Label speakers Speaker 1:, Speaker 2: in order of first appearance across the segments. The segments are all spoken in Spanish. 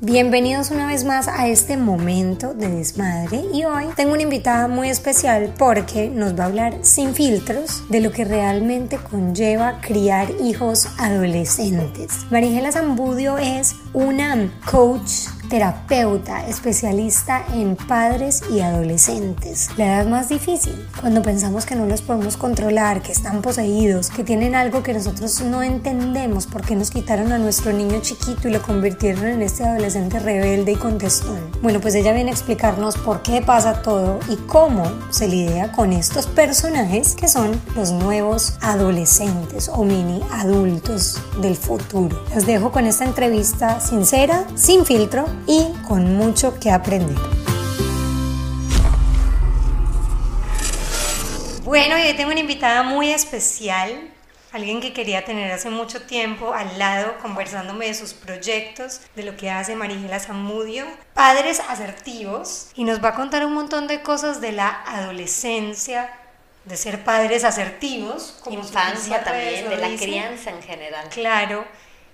Speaker 1: Bienvenidos una vez más a este momento de desmadre y hoy tengo una invitada muy especial porque nos va a hablar sin filtros de lo que realmente conlleva criar hijos adolescentes. Marijela Zambudio es una coach terapeuta especialista en padres y adolescentes. La edad más difícil, cuando pensamos que no los podemos controlar, que están poseídos, que tienen algo que nosotros no entendemos por qué nos quitaron a nuestro niño chiquito y lo convirtieron en este adolescente rebelde y contestón. Bueno, pues ella viene a explicarnos por qué pasa todo y cómo se lidia con estos personajes que son los nuevos adolescentes o mini adultos del futuro. Las dejo con esta entrevista sincera, sin filtro y con mucho que aprender. Bueno, y hoy tengo una invitada muy especial, alguien que quería tener hace mucho tiempo al lado conversándome de sus proyectos, de lo que hace Marigela Zamudio, padres asertivos, y nos va a contar un montón de cosas de la adolescencia, de ser padres asertivos,
Speaker 2: como infancia también, de la crianza en general.
Speaker 1: Claro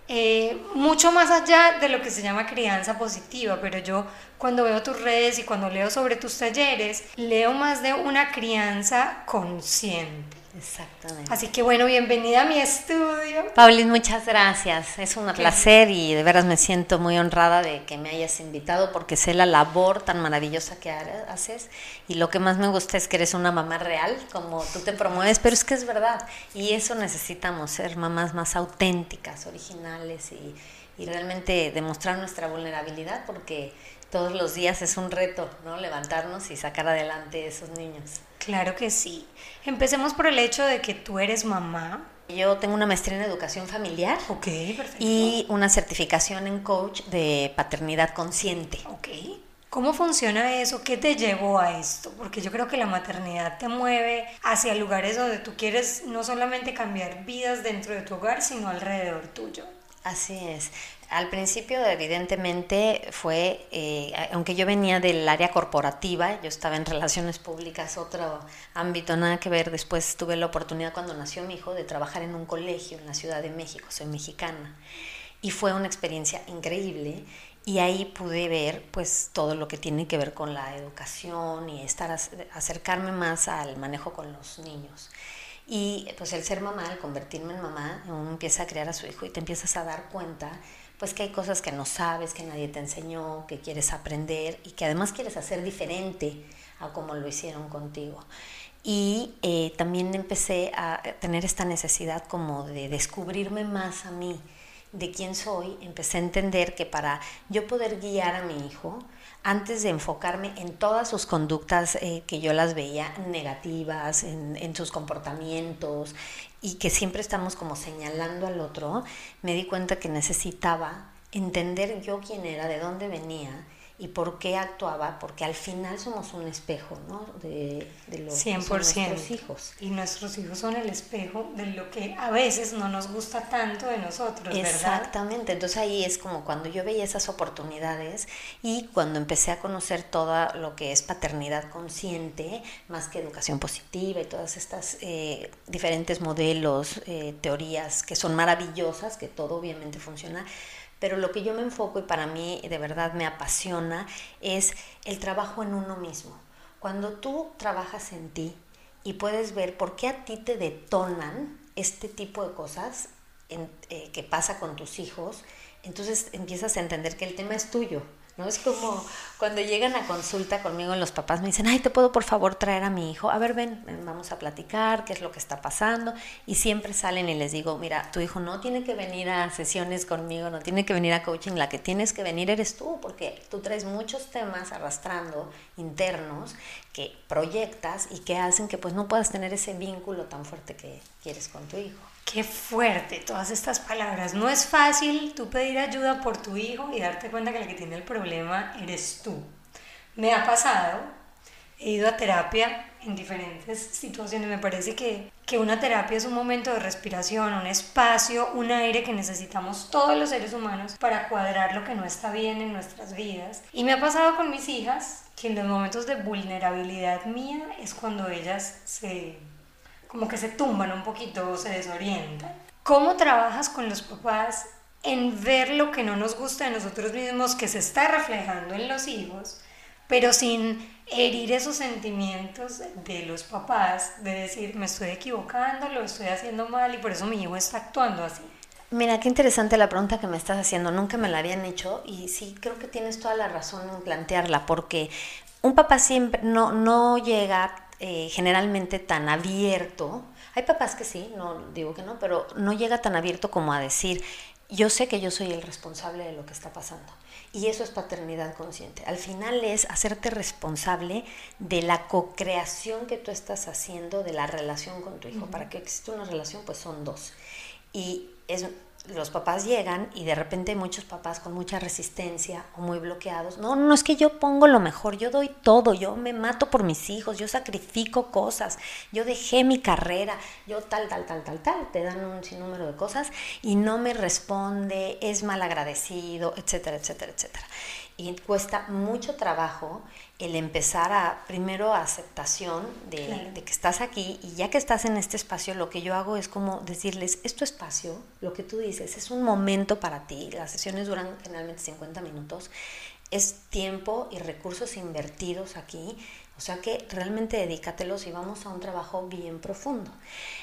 Speaker 1: eh, mucho más allá de lo que se llama crianza positiva, pero yo cuando veo tus redes y cuando leo sobre tus talleres, leo más de una crianza consciente.
Speaker 2: Exactamente.
Speaker 1: Así que bueno, bienvenida a mi estudio.
Speaker 2: Pauline, muchas gracias. Es un placer y de veras me siento muy honrada de que me hayas invitado porque sé la labor tan maravillosa que haces y lo que más me gusta es que eres una mamá real, como tú te promueves, pero es que es verdad y eso necesitamos, ser mamás más auténticas, originales y, y realmente demostrar nuestra vulnerabilidad porque todos los días es un reto, ¿no? Levantarnos y sacar adelante esos niños.
Speaker 1: Claro que sí. Empecemos por el hecho de que tú eres mamá.
Speaker 2: Yo tengo una maestría en educación familiar.
Speaker 1: Ok, perfecto.
Speaker 2: Y una certificación en coach de paternidad consciente.
Speaker 1: Ok. ¿Cómo funciona eso? ¿Qué te llevó a esto? Porque yo creo que la maternidad te mueve hacia lugares donde tú quieres no solamente cambiar vidas dentro de tu hogar, sino alrededor tuyo.
Speaker 2: Así es. Al principio, evidentemente, fue, eh, aunque yo venía del área corporativa, yo estaba en relaciones públicas, otro ámbito, nada que ver. Después tuve la oportunidad cuando nació mi hijo de trabajar en un colegio en la Ciudad de México, soy mexicana. Y fue una experiencia increíble y ahí pude ver pues todo lo que tiene que ver con la educación y estar acercarme más al manejo con los niños. Y pues el ser mamá, el convertirme en mamá, uno empieza a criar a su hijo y te empiezas a dar cuenta pues que hay cosas que no sabes, que nadie te enseñó, que quieres aprender y que además quieres hacer diferente a como lo hicieron contigo. Y eh, también empecé a tener esta necesidad como de descubrirme más a mí, de quién soy, empecé a entender que para yo poder guiar a mi hijo, antes de enfocarme en todas sus conductas eh, que yo las veía negativas, en, en, sus comportamientos y que siempre estamos como señalando al otro, me di cuenta que necesitaba entender yo quién era, de dónde venía y por qué actuaba, porque al final somos un espejo ¿no? de, de los 100%. nuestros hijos.
Speaker 1: Y nuestros hijos son el espejo de lo que a veces no nos gusta tanto de nosotros, ¿verdad?
Speaker 2: Exactamente, entonces ahí es como cuando yo veía esas oportunidades y cuando empecé a conocer todo lo que es paternidad consciente, más que educación positiva y todas estas eh, diferentes modelos, eh, teorías que son maravillosas, que todo obviamente funciona, pero lo que yo me enfoco y para mí de verdad me apasiona es el trabajo en uno mismo. Cuando tú trabajas en ti y puedes ver por qué a ti te detonan este tipo de cosas eh, que pasa con tus hijos, entonces empiezas a entender que el tema es tuyo ¿no? Es como cuando llegan a consulta conmigo los papás me dicen, ay, ¿te puedo por favor traer a mi hijo? A ver, ven, vamos a platicar, qué es lo que está pasando. Y siempre salen y les digo, mira, tu hijo no tiene que venir a sesiones conmigo, no tiene que venir a coaching, la que tienes que venir eres tú, porque tú traes muchos temas arrastrando internos que proyectas y que hacen que pues no puedas tener ese vínculo tan fuerte que quieres con tu hijo.
Speaker 1: Qué fuerte todas estas palabras. No es fácil tú pedir ayuda por tu hijo y darte cuenta que el que tiene el problema eres tú. Me ha pasado, he ido a terapia en diferentes situaciones. Me parece que, que una terapia es un momento de respiración, un espacio, un aire que necesitamos todos los seres humanos para cuadrar lo que no está bien en nuestras vidas. Y me ha pasado con mis hijas que en los momentos de vulnerabilidad mía es cuando ellas se como que se tumban un poquito o se desorientan. ¿Cómo trabajas con los papás en ver lo que no nos gusta de nosotros mismos que se está reflejando en los hijos, pero sin herir esos sentimientos de los papás, de decir, me estoy equivocando, lo estoy haciendo mal y por eso mi hijo está actuando así.
Speaker 2: Mira, qué interesante la pregunta que me estás haciendo. Nunca me la habían hecho y sí, creo que tienes toda la razón en plantearla, porque un papá siempre no, no llega eh, generalmente tan abierto. Hay papás que sí, no digo que no, pero no llega tan abierto como a decir, yo sé que yo soy el responsable de lo que está pasando. Y eso es paternidad consciente. Al final es hacerte responsable de la co-creación que tú estás haciendo de la relación con tu hijo. Para que exista una relación, pues son dos. Y es los papás llegan y de repente muchos papás con mucha resistencia o muy bloqueados. No, no es que yo pongo lo mejor, yo doy todo, yo me mato por mis hijos, yo sacrifico cosas, yo dejé mi carrera, yo tal, tal, tal, tal, tal. Te dan un sinnúmero de cosas y no me responde, es mal agradecido, etcétera, etcétera, etcétera. Y cuesta mucho trabajo el empezar a, primero, aceptación de, que estás aquí y ya que estás en este espacio, lo que yo hago es como decirles, es tu espacio, lo que tú dices, es un momento para ti, las sesiones duran generalmente 50 minutos, es tiempo y recursos invertidos aquí o sea que realmente dedícatelos y vamos a un trabajo bien profundo.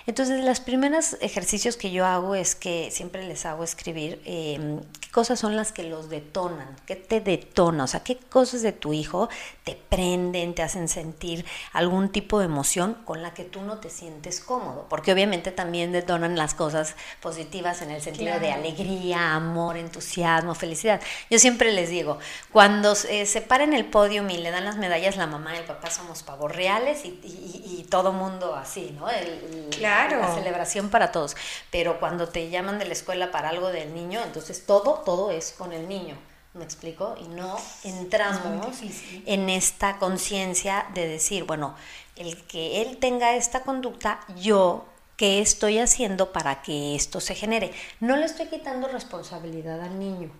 Speaker 2: Entonces, los primeros ejercicios que yo hago es que siempre les hago escribir em, qué cosas son las que los detonan, qué te detona, o sea, qué cosas de tu hijo te prenden, te hacen sentir algún tipo de emoción con la que tú no te sientes cómodo, porque obviamente también detonan las cosas positivas en el sentido de alegría, amor, entusiasmo, felicidad. Yo siempre les digo, cuando se paren el podio y le dan las medallas la mamá y el papá, somos pavos reales y, y, todo mundo así, ¿no?
Speaker 1: claro.
Speaker 2: La celebración para todos. Pero cuando te llaman de la escuela para algo del niño, entonces todo, todo es con el niño. ¿Me explico? Y no entramos en esta conciencia de decir, bueno, el que él tenga esta conducta, yo ¿qué estoy haciendo para que esto se genere? No le estoy quitando responsabilidad al niño.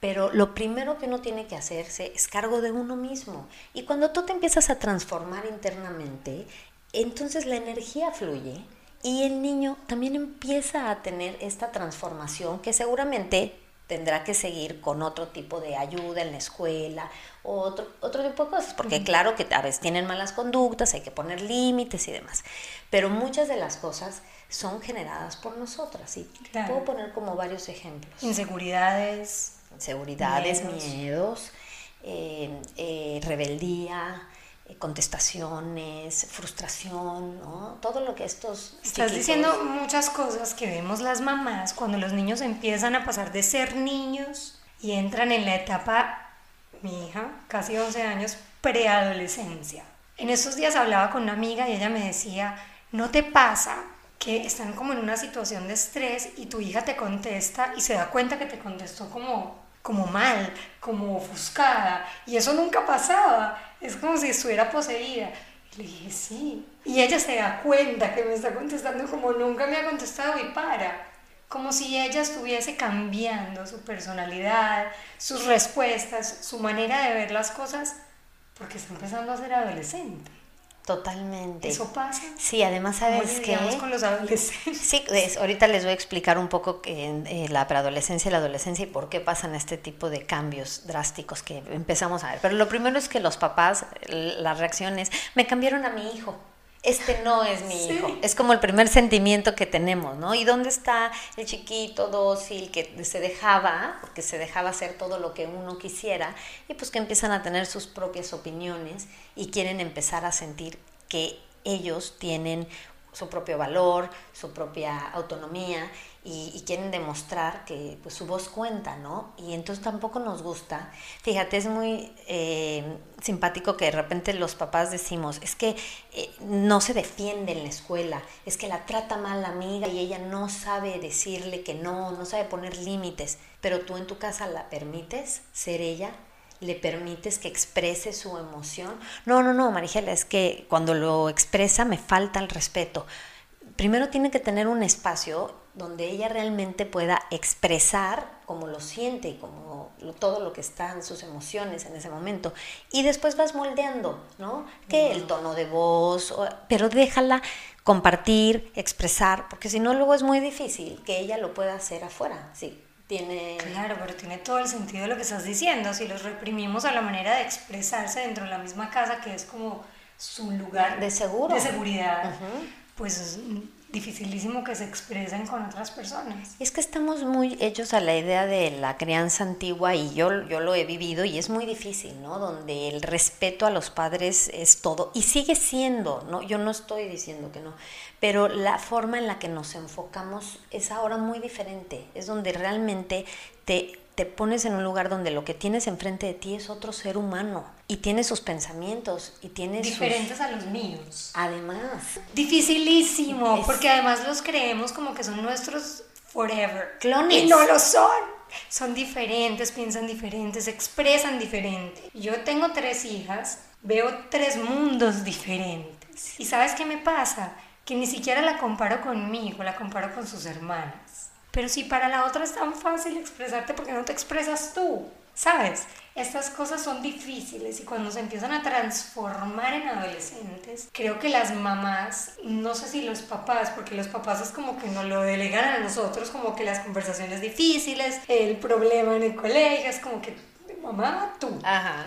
Speaker 2: Pero lo primero que uno tiene que hacerse es cargo de uno mismo. Y cuando tú te empiezas a transformar internamente, entonces la energía fluye y el niño también empieza a tener esta transformación que seguramente tendrá que seguir con otro tipo de ayuda en la escuela o otro, otro tipo de cosas, porque claro que a veces tienen malas conductas, hay que poner límites y demás, pero muchas de las cosas son generadas por nosotras y puedo poner como varios ejemplos.
Speaker 1: Inseguridades,
Speaker 2: inseguridades, miedos, eh, eh, rebeldía, eh, contestaciones, frustración, ¿no? Todo lo que estos...
Speaker 1: Estás diciendo muchas cosas que vemos las mamás cuando los niños empiezan a pasar de ser niños y entran en la etapa, mi hija, casi 11 años, preadolescencia. En esos días hablaba con una amiga y ella me decía, ¿no te pasa que están como en una situación de estrés y tu hija te contesta y se da cuenta que te contestó como como mal, como ofuscada, y eso nunca pasaba, es como si estuviera poseída. Y le dije, sí. Y ella se da cuenta que me está contestando como nunca me ha contestado y para, como si ella estuviese cambiando su personalidad, sus respuestas, su manera de ver las cosas, porque está empezando a ser adolescente.
Speaker 2: Totalmente.
Speaker 1: ¿Eso pasa?
Speaker 2: Sí, además sabes que...
Speaker 1: con los adolescentes.
Speaker 2: Sí, ahorita les voy a explicar un poco que, eh, la preadolescencia y la adolescencia y por qué pasan este tipo de cambios drásticos que empezamos a ver. Pero lo primero es que los papás, la reacción es, me cambiaron a mi hijo. Este no es mi hijo. Es como el primer sentimiento que tenemos, ¿no? ¿Y dónde está el chiquito dócil que se dejaba, porque se dejaba hacer todo lo que uno quisiera, y pues que empiezan a tener sus propias opiniones y quieren empezar a sentir que ellos tienen su propio valor, su propia autonomía y, quieren demostrar que pues, su voz cuenta, ¿no? Y entonces tampoco nos gusta. Fíjate, es muy eh, simpático que de repente los papás decimos, es que eh, no se defiende en la escuela, es que la trata mal la amiga y ella no sabe decirle que no, no sabe poner límites, pero tú en tu casa la permites ser ella le permites que exprese su emoción. No, no, no, Marigela, es que cuando lo expresa me falta el respeto. Primero tiene que tener un espacio donde ella realmente pueda expresar como lo siente y como todo lo que está en sus emociones en ese momento. Y después vas moldeando, ¿no? Que el tono de voz, pero déjala compartir, expresar, porque si no luego es muy difícil que ella lo pueda hacer afuera. Sí, tiene...
Speaker 1: Claro, pero tiene todo el sentido de lo que estás diciendo. Si los reprimimos a la manera de expresarse dentro de la misma casa, que es como su lugar
Speaker 2: de seguro,
Speaker 1: de seguridad, pues dificilísimo que se expresen con otras personas.
Speaker 2: Es que estamos muy hechos a la idea de la crianza antigua y yo, yo lo he vivido y es muy difícil, ¿no? Donde el respeto a los padres es todo y sigue siendo, ¿no? Yo no estoy diciendo que no, pero la forma en la que nos enfocamos es ahora muy diferente, es donde realmente te te pones en un lugar donde lo que tienes enfrente de ti es otro ser humano y tiene sus pensamientos y tiene
Speaker 1: diferentes a los míos.
Speaker 2: Además,
Speaker 1: dificilísimo, porque además los creemos como que son nuestros forever.
Speaker 2: Clones.
Speaker 1: Y no lo son. Son diferentes, piensan diferentes, expresan diferente. Yo tengo tres hijas, veo tres mundos diferentes. ¿Y sabes qué me pasa? Que ni siquiera la comparo conmigo, la comparo con sus hermanas. Pero si para la otra es tan fácil expresarte, porque no te expresas tú? ¿Sabes? Estas cosas son difíciles y cuando se empiezan a transformar en adolescentes, creo que las mamás, no sé si los papás, porque los papás es como que nos lo delegan a nosotros, como que las conversaciones difíciles, el problema en el colegio, es como que mamá, tú.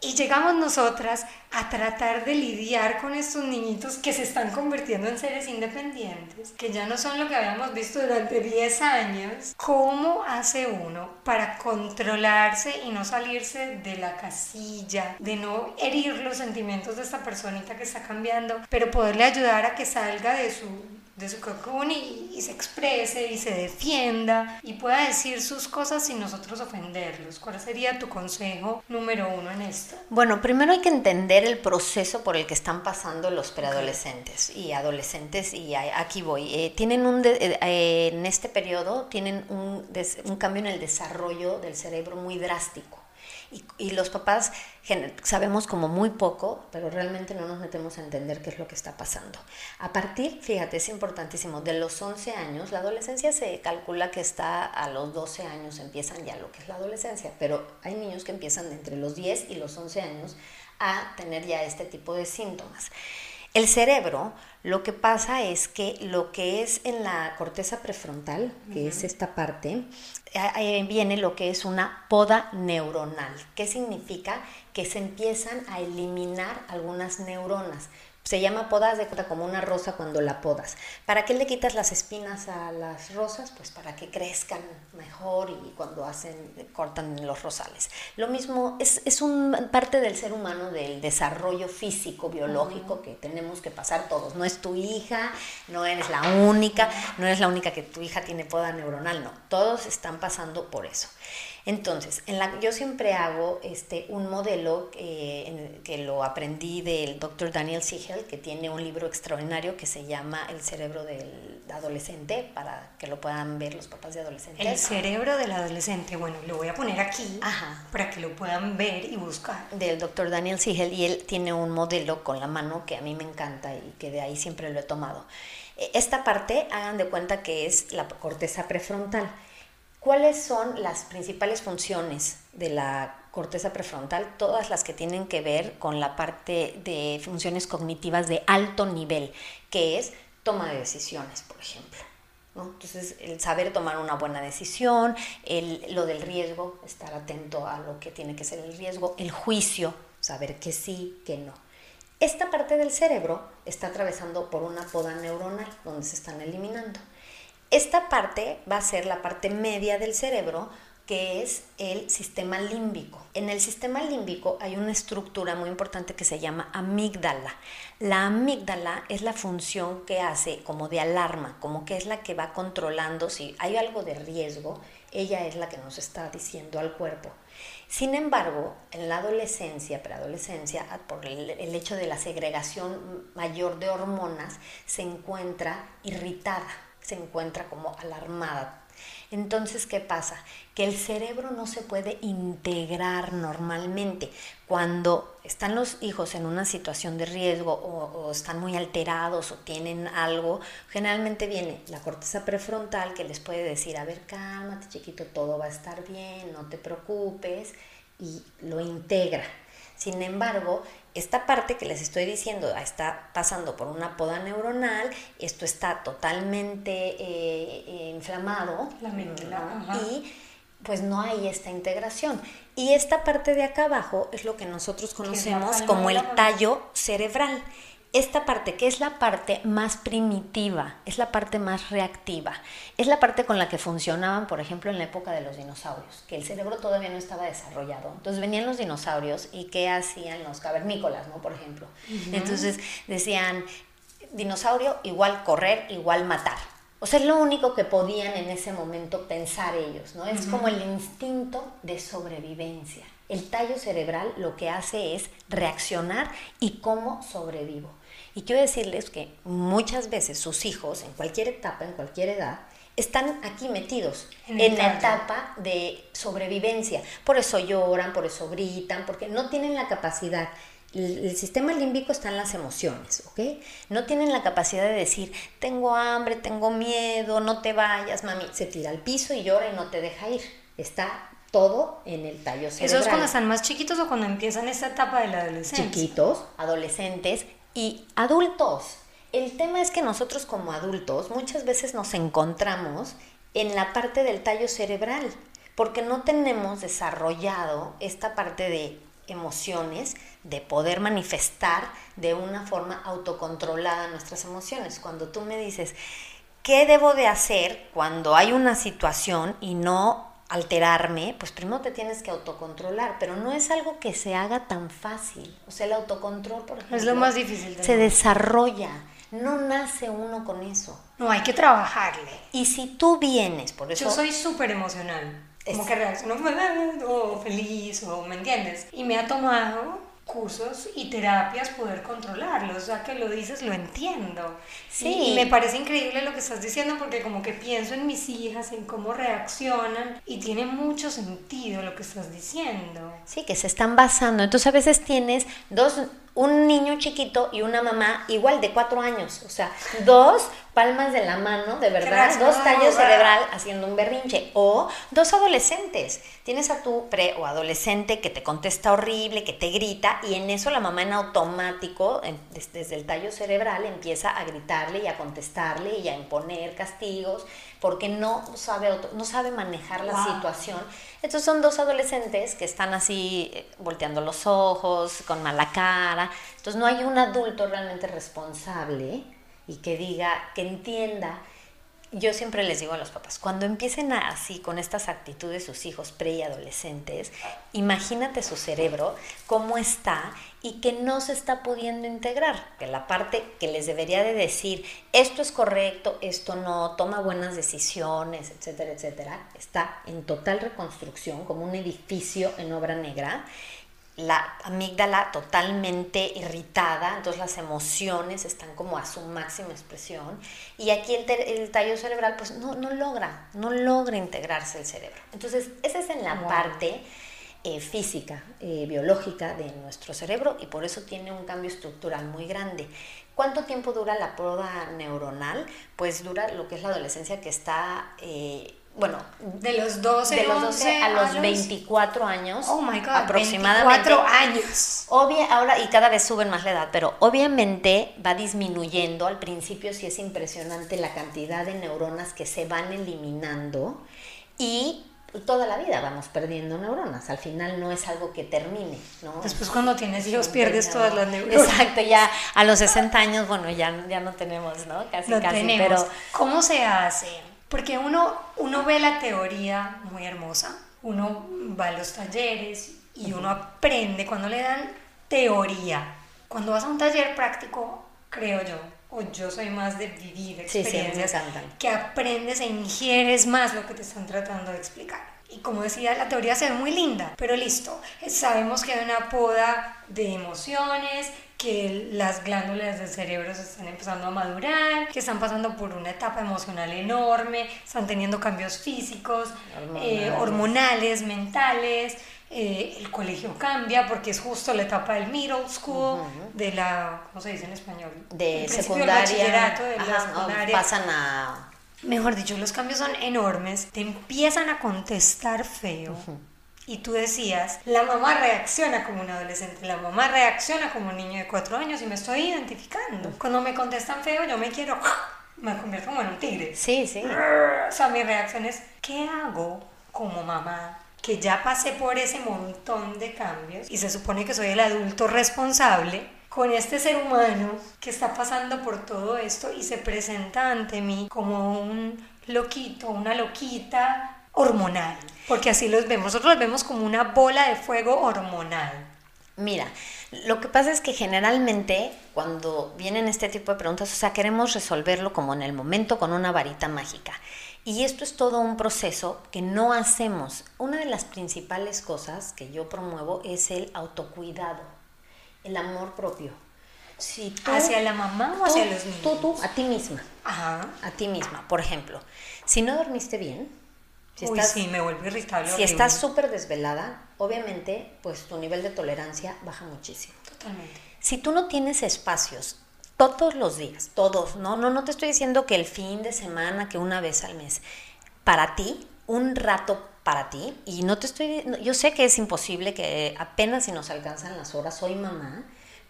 Speaker 1: Y llegamos nosotras a tratar de lidiar con estos niñitos que se están convirtiendo en seres independientes, que ya no son lo que habíamos visto durante 10 años. ¿Cómo hace uno para controlarse y no salirse de la casilla, de no herir los sentimientos de esta personita que está cambiando, pero poderle ayudar a que salga de su de su cocoon y, se exprese y se defienda y pueda decir sus cosas sin nosotros ofenderlos. ¿Cuál sería tu consejo número uno en esto?
Speaker 2: Bueno, primero hay que entender el proceso por el que están pasando los preadolescentes y adolescentes y aquí voy. Eh, tienen un eh, en este periodo tienen un, un cambio en el desarrollo del cerebro muy drástico. Y, los papás sabemos como muy poco, pero realmente no nos metemos a entender qué es lo que está pasando. A partir, fíjate, es importantísimo, de los 11 años, la adolescencia se calcula que está a los 12 años, empiezan ya lo que es la adolescencia, pero hay niños que empiezan entre los 10 y los 11 años a tener ya este tipo de síntomas. El cerebro, lo que pasa es que lo que es en la corteza prefrontal, que es esta parte, viene lo que es una poda neuronal. ¿Qué significa? Que se empiezan a eliminar algunas neuronas. Se llama podas de como una rosa cuando la podas. ¿Para qué le quitas las espinas a las rosas? Pues para que crezcan mejor y cuando hacen, cortan los rosales. Lo mismo es, es un parte del ser humano, del desarrollo físico, biológico que tenemos que pasar todos. No es tu hija, no eres la única, no eres la única que tu hija tiene poda neuronal, no. Todos están pasando por eso. Entonces, en la, yo siempre hago este, un modelo eh, que lo aprendí del doctor Daniel Siegel, que tiene un libro extraordinario que se llama El cerebro del adolescente, para que lo puedan ver los papás de adolescentes.
Speaker 1: El cerebro del adolescente, bueno, lo voy a poner aquí para que lo puedan ver y buscar.
Speaker 2: Del doctor Daniel Siegel, y él tiene un modelo con la mano que a mí me encanta y que de ahí siempre lo he tomado. E, esta parte, hagan de cuenta que es la corteza prefrontal ¿Cuáles son las principales funciones de la corteza prefrontal? Todas las que tienen que ver con la parte de funciones cognitivas de alto nivel, que es toma de decisiones, por ejemplo. Entonces, el saber tomar una buena decisión, lo del riesgo, estar atento a lo que tiene que ser el riesgo, el juicio, saber que sí, que no. Esta parte del cerebro está atravesando por una poda neuronal donde se están eliminando. Esta parte va a ser la parte media del cerebro, que es el sistema límbico. En el sistema límbico hay una estructura muy importante que se llama amígdala. La amígdala es la función que hace como de alarma, como que es la que va controlando si hay algo de riesgo, ella es la que nos está diciendo al cuerpo. Sin embargo, en la adolescencia, preadolescencia, por el, el hecho de la segregación mayor de hormonas, se encuentra irritada se encuentra como alarmada. Entonces, ¿qué pasa? Que el cerebro no se puede integrar normalmente. Cuando están los hijos en una situación de riesgo o, están muy alterados o tienen algo, generalmente viene la corteza prefrontal que les puede decir, a ver, cálmate chiquito, todo va a estar bien, no te preocupes, y lo integra. Sin embargo, esta parte que les estoy diciendo está pasando por una poda neuronal, esto está totalmente eh, inflamado
Speaker 1: La
Speaker 2: y pues no hay esta integración. Y esta parte de acá abajo es lo que nosotros conocemos como el tallo cerebral. Esta parte, que es la parte más primitiva, es la parte más reactiva, es la parte con la que funcionaban, por ejemplo, en la época de los dinosaurios, que el cerebro todavía no estaba desarrollado. Entonces venían los dinosaurios y ¿qué hacían los cavernícolas, no? Por ejemplo. Entonces decían, dinosaurio igual correr, igual matar. O sea, es lo único que podían en ese momento pensar ellos, ¿no? Es como el instinto de sobrevivencia. El tallo cerebral lo que hace es reaccionar y cómo sobrevivo. Y quiero decirles que muchas veces sus hijos, en cualquier etapa, en cualquier edad, están aquí metidos en, la etapa de sobrevivencia. Por eso lloran, por eso gritan, porque no tienen la capacidad el, sistema límbico está en las emociones, ¿ok? No tienen la capacidad de decir, tengo hambre, tengo miedo, no te vayas, mami. Se tira al piso y llora y no te deja ir. Está todo en el tallo cerebral.
Speaker 1: ¿Eso es cuando están más chiquitos o cuando empiezan esta etapa de la adolescencia?
Speaker 2: Chiquitos, adolescentes y adultos. El tema es que nosotros como adultos muchas veces nos encontramos en la parte del tallo cerebral porque no tenemos desarrollado esta parte de emociones, de poder manifestar de una forma autocontrolada nuestras emociones. Cuando tú me dices, ¿qué debo de hacer cuando hay una situación y no alterarme? Pues primero te tienes que autocontrolar, pero no es algo que se haga tan fácil. O sea, el autocontrol, por ejemplo,
Speaker 1: es lo más difícil.
Speaker 2: se desarrolla. No nace uno con eso.
Speaker 1: No, hay que trabajarle.
Speaker 2: Y si tú vienes, por eso...
Speaker 1: Yo soy súper emocional como que reacciono o feliz o me entiendes. Y me ha tomado cursos y terapias poder controlarlo, o sea que lo dices, lo entiendo. Sí. Y, me parece increíble lo que estás diciendo porque como que pienso en mis hijas, en cómo reaccionan y tiene mucho sentido lo que estás diciendo.
Speaker 2: Sí, que se están basando. Entonces a veces tienes dos un niño chiquito y una mamá igual de cuatro años, o sea, dos palmas de la mano, de verdad, dos tallos cerebral haciendo un berrinche, o dos adolescentes. Tienes a tu pre o adolescente que te contesta horrible, que te grita, y en eso la mamá en automático, desde el tallo cerebral, empieza a gritarle y a contestarle y a imponer castigos, porque no sabe, no sabe manejar la situación estos son dos adolescentes que están así eh, volteando los ojos, con mala cara. Entonces no hay un adulto realmente responsable y que diga, que entienda yo siempre les digo a los papás, cuando empiecen así con estas actitudes sus hijos pre y adolescentes, imagínate su cerebro, cómo está y que no se está pudiendo integrar, que la parte que les debería de decir, esto es correcto, esto no, toma buenas decisiones, etcétera, etcétera, está en total reconstrucción como un edificio en obra negra la amígdala totalmente irritada, entonces las emociones están como a su máxima expresión y aquí el, tallo cerebral pues no, logra, no logra integrarse el cerebro. Entonces esa es en la parte eh, física, eh, biológica de nuestro cerebro y por eso tiene un cambio estructural muy grande. ¿Cuánto tiempo dura la poda neuronal? Pues dura lo que es la adolescencia que está... Eh, bueno,
Speaker 1: de los 12,
Speaker 2: de los 12 a los 24 años.
Speaker 1: Oh my God,
Speaker 2: aproximadamente.
Speaker 1: 24 años.
Speaker 2: Obvia, ahora, y cada vez suben más la edad, pero obviamente va disminuyendo. Al principio sí es impresionante la cantidad de neuronas que se van eliminando y toda la vida vamos perdiendo neuronas. Al final no es algo que termine, ¿no?
Speaker 1: Después cuando tienes hijos pierdes todas las neuronas.
Speaker 2: Exacto, ya a los 60 años, bueno, ya, ya no tenemos, ¿no? Casi, casi. Pero,
Speaker 1: ¿Cómo se hace? Porque uno, uno ve la teoría muy hermosa, uno va a los talleres y uno aprende cuando le dan teoría. Cuando vas a un taller práctico, creo yo, o yo soy más de vivir experiencias, que aprendes e ingieres más lo que te están tratando de explicar. Y como decía, la teoría se ve muy linda, pero listo, sabemos que hay una poda de emociones, que las glándulas del cerebro se están empezando a madurar, que están pasando por una etapa emocional enorme, están teniendo cambios físicos, eh, hormonales, mentales. Eh, el colegio cambia porque es justo la etapa del middle school, de la, ¿cómo se dice en español?
Speaker 2: De secundaria.
Speaker 1: de la secundaria.
Speaker 2: pasan a...
Speaker 1: Mejor dicho, los cambios son enormes, te empiezan a contestar feo y tú decías, la mamá reacciona como un adolescente, la mamá reacciona como un niño de cuatro años y me estoy identificando. Cuando me contestan feo, yo me quiero, me convierto como en un tigre.
Speaker 2: Sí, sí.
Speaker 1: O sea, mi reacción es, ¿qué hago? como mamá, que ya pasé por ese montón de cambios y se supone que soy el adulto responsable, con este ser humano que está pasando por todo esto y se presenta ante mí como un loquito, una loquita hormonal, porque así los vemos, nosotros los vemos como una bola de fuego hormonal.
Speaker 2: Mira, lo que pasa es que generalmente cuando vienen este tipo de preguntas, o sea, queremos resolverlo como en el momento con una varita mágica. Y esto es todo un proceso que no hacemos. Una de las principales cosas que yo promuevo es el autocuidado, el amor propio.
Speaker 1: Si ¿Hacia la mamá o hacia los niños?
Speaker 2: Tú, tú, a ti misma. Ajá. A ti misma. Por ejemplo, si no dormiste bien,
Speaker 1: si estás, sí, me vuelvo irritable.
Speaker 2: Si estás súper desvelada, obviamente, pues tu nivel de tolerancia baja muchísimo.
Speaker 1: Totalmente.
Speaker 2: Si tú no tienes espacios todos los días, todos, no, no, no te estoy diciendo que el fin de semana, que una vez al mes, para ti, un rato para ti, y no te estoy, yo sé que es imposible, que apenas si nos alcanzan las horas, soy mamá,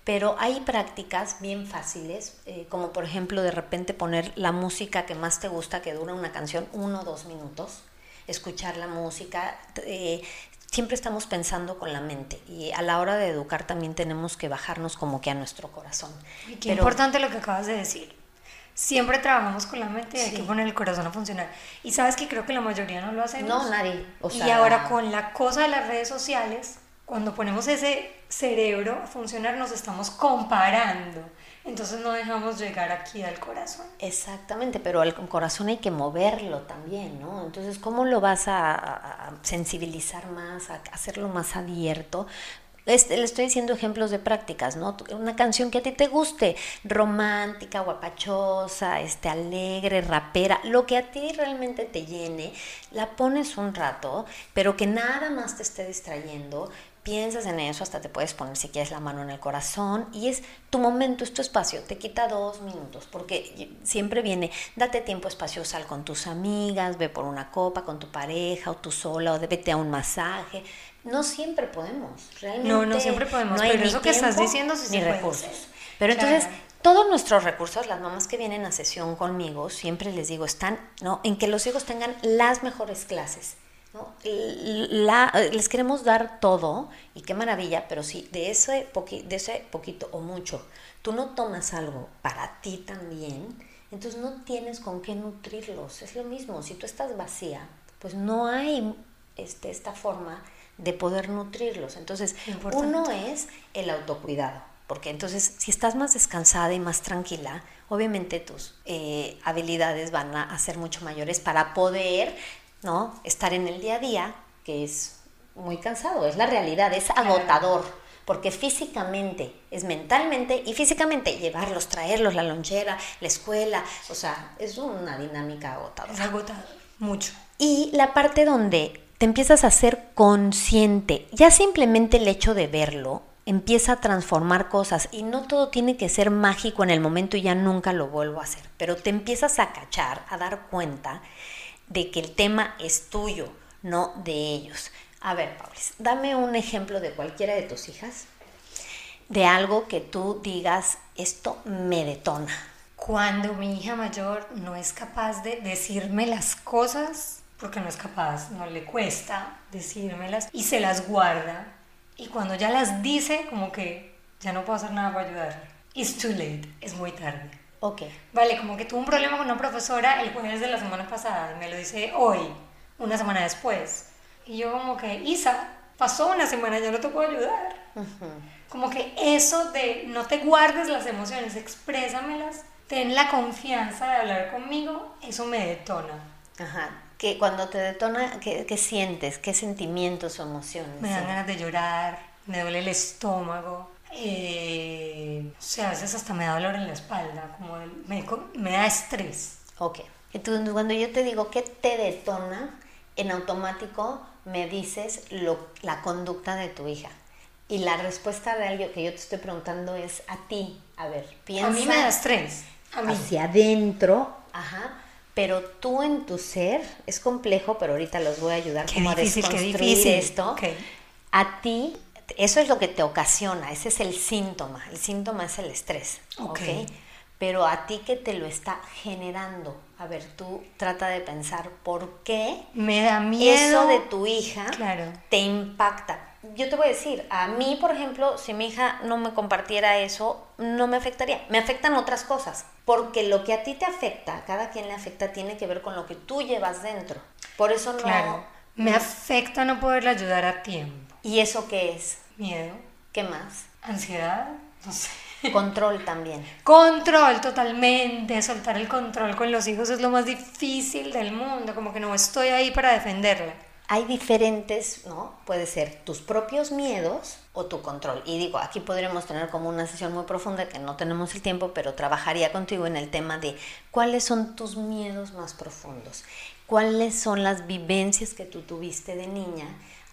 Speaker 2: pero hay prácticas bien fáciles, eh, como por ejemplo de repente poner la música que más te gusta, que dura una canción, uno o dos minutos, escuchar la música. Eh, siempre estamos pensando con la mente y a la hora de educar también tenemos que bajarnos como que a nuestro corazón.
Speaker 1: qué importante lo que acabas de decir. Siempre trabajamos con la mente y hay que poner el corazón a funcionar. Y sabes que creo que la mayoría no lo hacemos.
Speaker 2: No, nadie.
Speaker 1: y ahora con la cosa de las redes sociales, cuando ponemos ese cerebro a funcionar, nos estamos comparando entonces no dejamos llegar aquí al corazón.
Speaker 2: Exactamente, pero al corazón hay que moverlo también, ¿no? Entonces, ¿cómo lo vas a, sensibilizar más, a hacerlo más abierto? Le estoy diciendo ejemplos de prácticas, ¿no? Una canción que a ti te guste, romántica, guapachosa, este, alegre, rapera, lo que a ti realmente te llene, la pones un rato, pero que nada más te esté distrayendo, piensas en eso, hasta te puedes poner si quieres la mano en el corazón y es tu momento, es tu espacio, te quita dos minutos, porque siempre viene, date tiempo, espacio, sal con tus amigas, ve por una copa con tu pareja o tú sola o vete a un masaje. No siempre podemos, realmente.
Speaker 1: No, no siempre podemos, no pero eso que estás diciendo sí
Speaker 2: ni recursos. Pero entonces, todos nuestros recursos, las mamás que vienen a sesión conmigo, siempre les digo, están ¿no? en que los hijos tengan las mejores clases la, les queremos dar todo y qué maravilla, pero si de ese, de ese poquito o mucho tú no tomas algo para ti también, entonces no tienes con qué nutrirlos. Es lo mismo, si tú estás vacía, pues no hay este, esta forma de poder nutrirlos. Entonces, uno es el autocuidado, porque entonces si estás más descansada y más tranquila, obviamente tus eh, habilidades van a ser mucho mayores para poder ¿no? Estar en el día a día, que es muy cansado, es la realidad, es agotador, porque físicamente, es mentalmente y físicamente llevarlos, traerlos, la lonchera, la escuela, o sea, es una dinámica agotadora.
Speaker 1: Es agotador, mucho.
Speaker 2: Y la parte donde te empiezas a ser consciente, ya simplemente el hecho de verlo empieza a transformar cosas y no todo tiene que ser mágico en el momento y ya nunca lo vuelvo a hacer, pero te empiezas a cachar, a dar cuenta de que el tema es tuyo, no de ellos. A ver, Paulis, dame un ejemplo de cualquiera de tus hijas, de algo que tú digas, esto me detona.
Speaker 1: Cuando mi hija mayor no es capaz de decirme las cosas, porque no es capaz, no le cuesta decírmelas, y se las guarda, y cuando ya las dice, como que ya no puedo hacer nada para ayudarle. It's too late, es muy tarde.
Speaker 2: Ok.
Speaker 1: Vale, como que tuvo un problema con una profesora el jueves de la semana pasada, me lo dice hoy, una semana después. Y yo como que, Isa, pasó una semana, ya no te puedo ayudar. Como que eso de no te guardes las emociones, exprésamelas, ten la confianza de hablar conmigo, eso me detona.
Speaker 2: Ajá. Que cuando te detona, ¿qué, qué sientes? ¿Qué sentimientos o emociones?
Speaker 1: Me dan ganas de llorar, me duele el estómago eh, o sea, a veces hasta me da dolor en la espalda, como me, me da estrés.
Speaker 2: Ok. Entonces, cuando yo te digo que te detona, en automático me dices lo, la conducta de tu hija. Y la respuesta de algo que yo te estoy preguntando es a ti. A ver, piensa.
Speaker 1: A mí me da estrés. A mí.
Speaker 2: Hacia adentro, ajá. Pero tú en tu ser, es complejo, pero ahorita los voy a ayudar como a desconstruir esto. A ti eso es lo que te ocasiona, ese es el síntoma. El síntoma es el estrés.
Speaker 1: Ok.
Speaker 2: pero a ti que te lo está generando. A ver, tú trata de pensar por qué
Speaker 1: me da miedo
Speaker 2: eso de tu hija
Speaker 1: claro.
Speaker 2: te impacta. Yo te voy a decir, a mí, por ejemplo, si mi hija no me compartiera eso, no me afectaría. Me afectan otras cosas, porque lo que a ti te afecta, a cada quien le afecta, tiene que ver con lo que tú llevas dentro. Por eso no...
Speaker 1: Claro. Me afecta no poderle ayudar a tiempo.
Speaker 2: ¿Y eso qué es?
Speaker 1: Miedo.
Speaker 2: ¿Qué más?
Speaker 1: Ansiedad. No sé.
Speaker 2: Control también.
Speaker 1: Control totalmente, soltar el control con los hijos es lo más difícil del mundo, como que no estoy ahí para defenderla.
Speaker 2: Hay diferentes, ¿no? Puede ser tus propios miedos o tu control. Y digo, aquí podríamos tener como una sesión muy profunda que no tenemos el tiempo, pero trabajaría contigo en el tema de cuáles son tus miedos más profundos, cuáles son las vivencias que tú tuviste de niña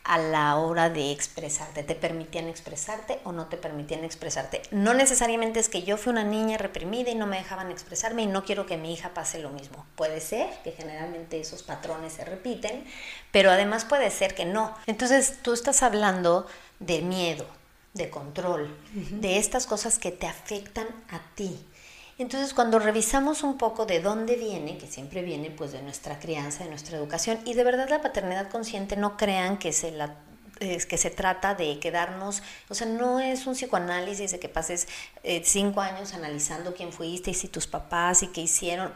Speaker 2: a la hora de expresarte. ¿Te permitían expresarte o no te permitían expresarte? No necesariamente es que yo fui una niña reprimida y no me dejaban expresarme y no quiero que mi hija pase lo mismo. Puede ser que generalmente esos patrones se repiten, pero además puede ser que no. Entonces tú estás hablando de miedo, de control, de estas cosas que te afectan a ti. Entonces, cuando revisamos un poco de dónde viene, que siempre viene pues de nuestra crianza, de nuestra educación, y de verdad la paternidad consciente no crean que se la es que se trata de quedarnos, o sea, no es un psicoanálisis de que pases eh, cinco años analizando quién fuiste y si tus papás y qué hicieron,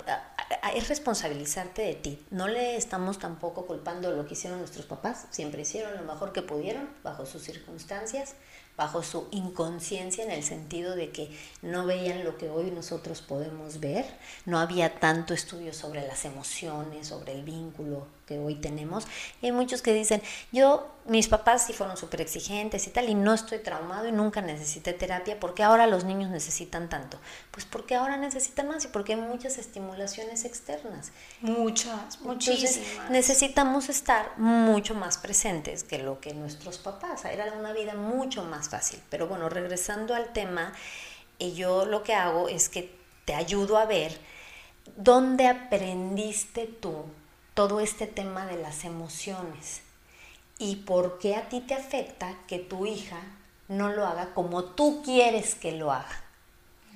Speaker 2: es responsabilizarte de ti. No le estamos tampoco culpando lo que hicieron nuestros papás, siempre hicieron lo mejor que pudieron bajo sus circunstancias, bajo su inconsciencia en el sentido de que no veían lo que hoy nosotros podemos ver, no había tanto estudio sobre las emociones, sobre el vínculo que hoy tenemos. Y hay muchos que dicen, yo, mis papás sí fueron súper exigentes y tal, y no estoy traumado y nunca necesité terapia, porque ahora los niños necesitan tanto? Pues porque ahora necesitan más y porque hay muchas estimulaciones externas.
Speaker 1: Muchas, muchísimas.
Speaker 2: necesitamos estar mucho más presentes que lo que nuestros papás. Era una vida mucho más fácil. Pero bueno, regresando al tema, eh, yo lo que hago es que te ayudo a ver dónde aprendiste tú todo este tema de las emociones y por qué a ti te afecta que tu hija no lo haga como tú quieres que lo haga.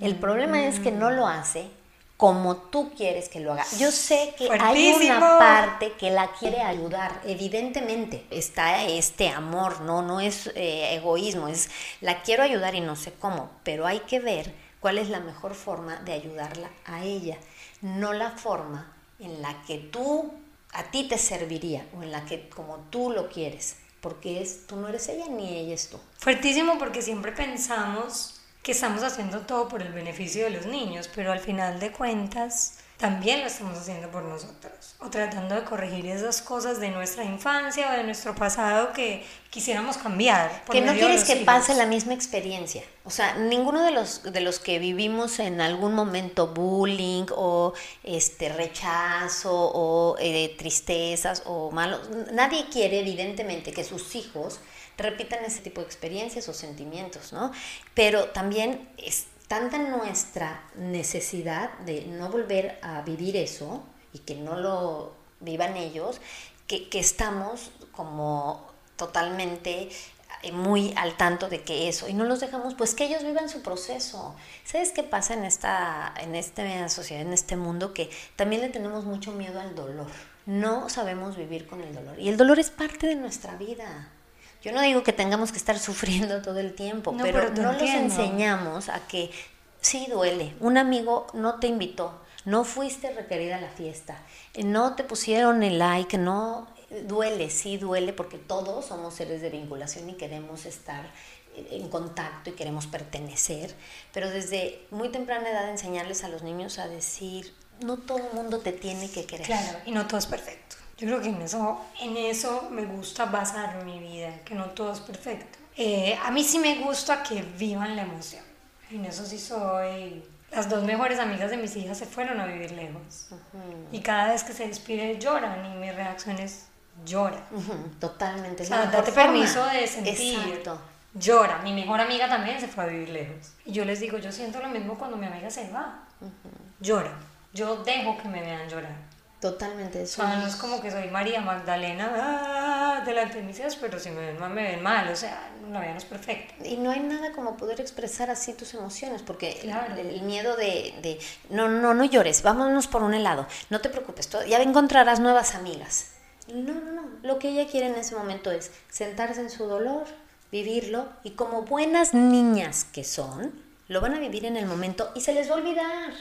Speaker 2: El problema es que no lo hace como tú quieres que lo haga. Yo sé que hay una parte que la quiere ayudar, evidentemente está este amor, no, no es eh, egoísmo, es la quiero ayudar y no sé cómo, pero hay que ver cuál es la mejor forma de ayudarla a ella, no la forma en la que tú a ti te serviría o en la que como tú lo quieres, porque es, tú no eres ella ni ella es tú.
Speaker 1: Fuertísimo porque siempre pensamos que estamos haciendo todo por el beneficio de los niños, pero al final de cuentas también lo estamos haciendo por nosotros, o tratando de corregir esas cosas de nuestra infancia o de nuestro pasado que quisiéramos cambiar.
Speaker 2: que no quieres que pase la misma experiencia. O sea, ninguno de los, de los que vivimos en algún momento bullying o este rechazo o eh, tristezas o malos, nadie quiere evidentemente que sus hijos repitan ese tipo de experiencias o sentimientos, ¿no? Pero también es tanta nuestra necesidad de no volver a vivir eso y que no lo vivan ellos, que, estamos como totalmente eh, muy al tanto de que eso y no los dejamos pues que ellos vivan su proceso. Sabes qué pasa en esta en esta sociedad en este mundo que también le tenemos mucho miedo al dolor. No sabemos vivir con el dolor y el dolor es parte de nuestra vida yo no digo que tengamos que estar sufriendo todo el tiempo, pero, no les enseñamos a que sí duele. Un amigo no te invitó, no fuiste requerida a la fiesta, no te pusieron el like, no duele, sí duele, porque todos somos seres de vinculación y queremos estar en contacto y queremos pertenecer, pero desde muy temprana edad enseñarles a los niños a decir, no todo el mundo te tiene que querer.
Speaker 1: Claro, y no todo es perfecto. Yo creo que en eso, en eso me gusta basar mi vida, que no todo es perfecto. Eh, a mí sí me gusta que vivan la emoción. En eso sí soy... Las dos mejores amigas de mis hijas se fueron a vivir lejos. Y cada vez que se despide lloran y mi reacción es llora.
Speaker 2: Totalmente.
Speaker 1: O sea, date permiso de sentir. Exacto. Llora. Mi mejor amiga también se fue a vivir lejos. Y yo les digo, yo siento lo mismo cuando mi amiga se va. Llora. Yo dejo que me vean llorar
Speaker 2: Totalmente.
Speaker 1: Eso o sea, no es como que soy María Magdalena ah, delante de mis hijos, pero si me ven mal, me ven mal. O sea, la vida no es perfecta.
Speaker 2: Y no hay nada como poder expresar así tus emociones, porque el, miedo de, de, no, no, no llores, vámonos por un helado, no te preocupes, ya encontrarás nuevas amigas. No, no, no. Lo que ella quiere en ese momento es sentarse en su dolor, vivirlo y como buenas niñas que son, lo van a vivir en el momento y se les va a olvidar.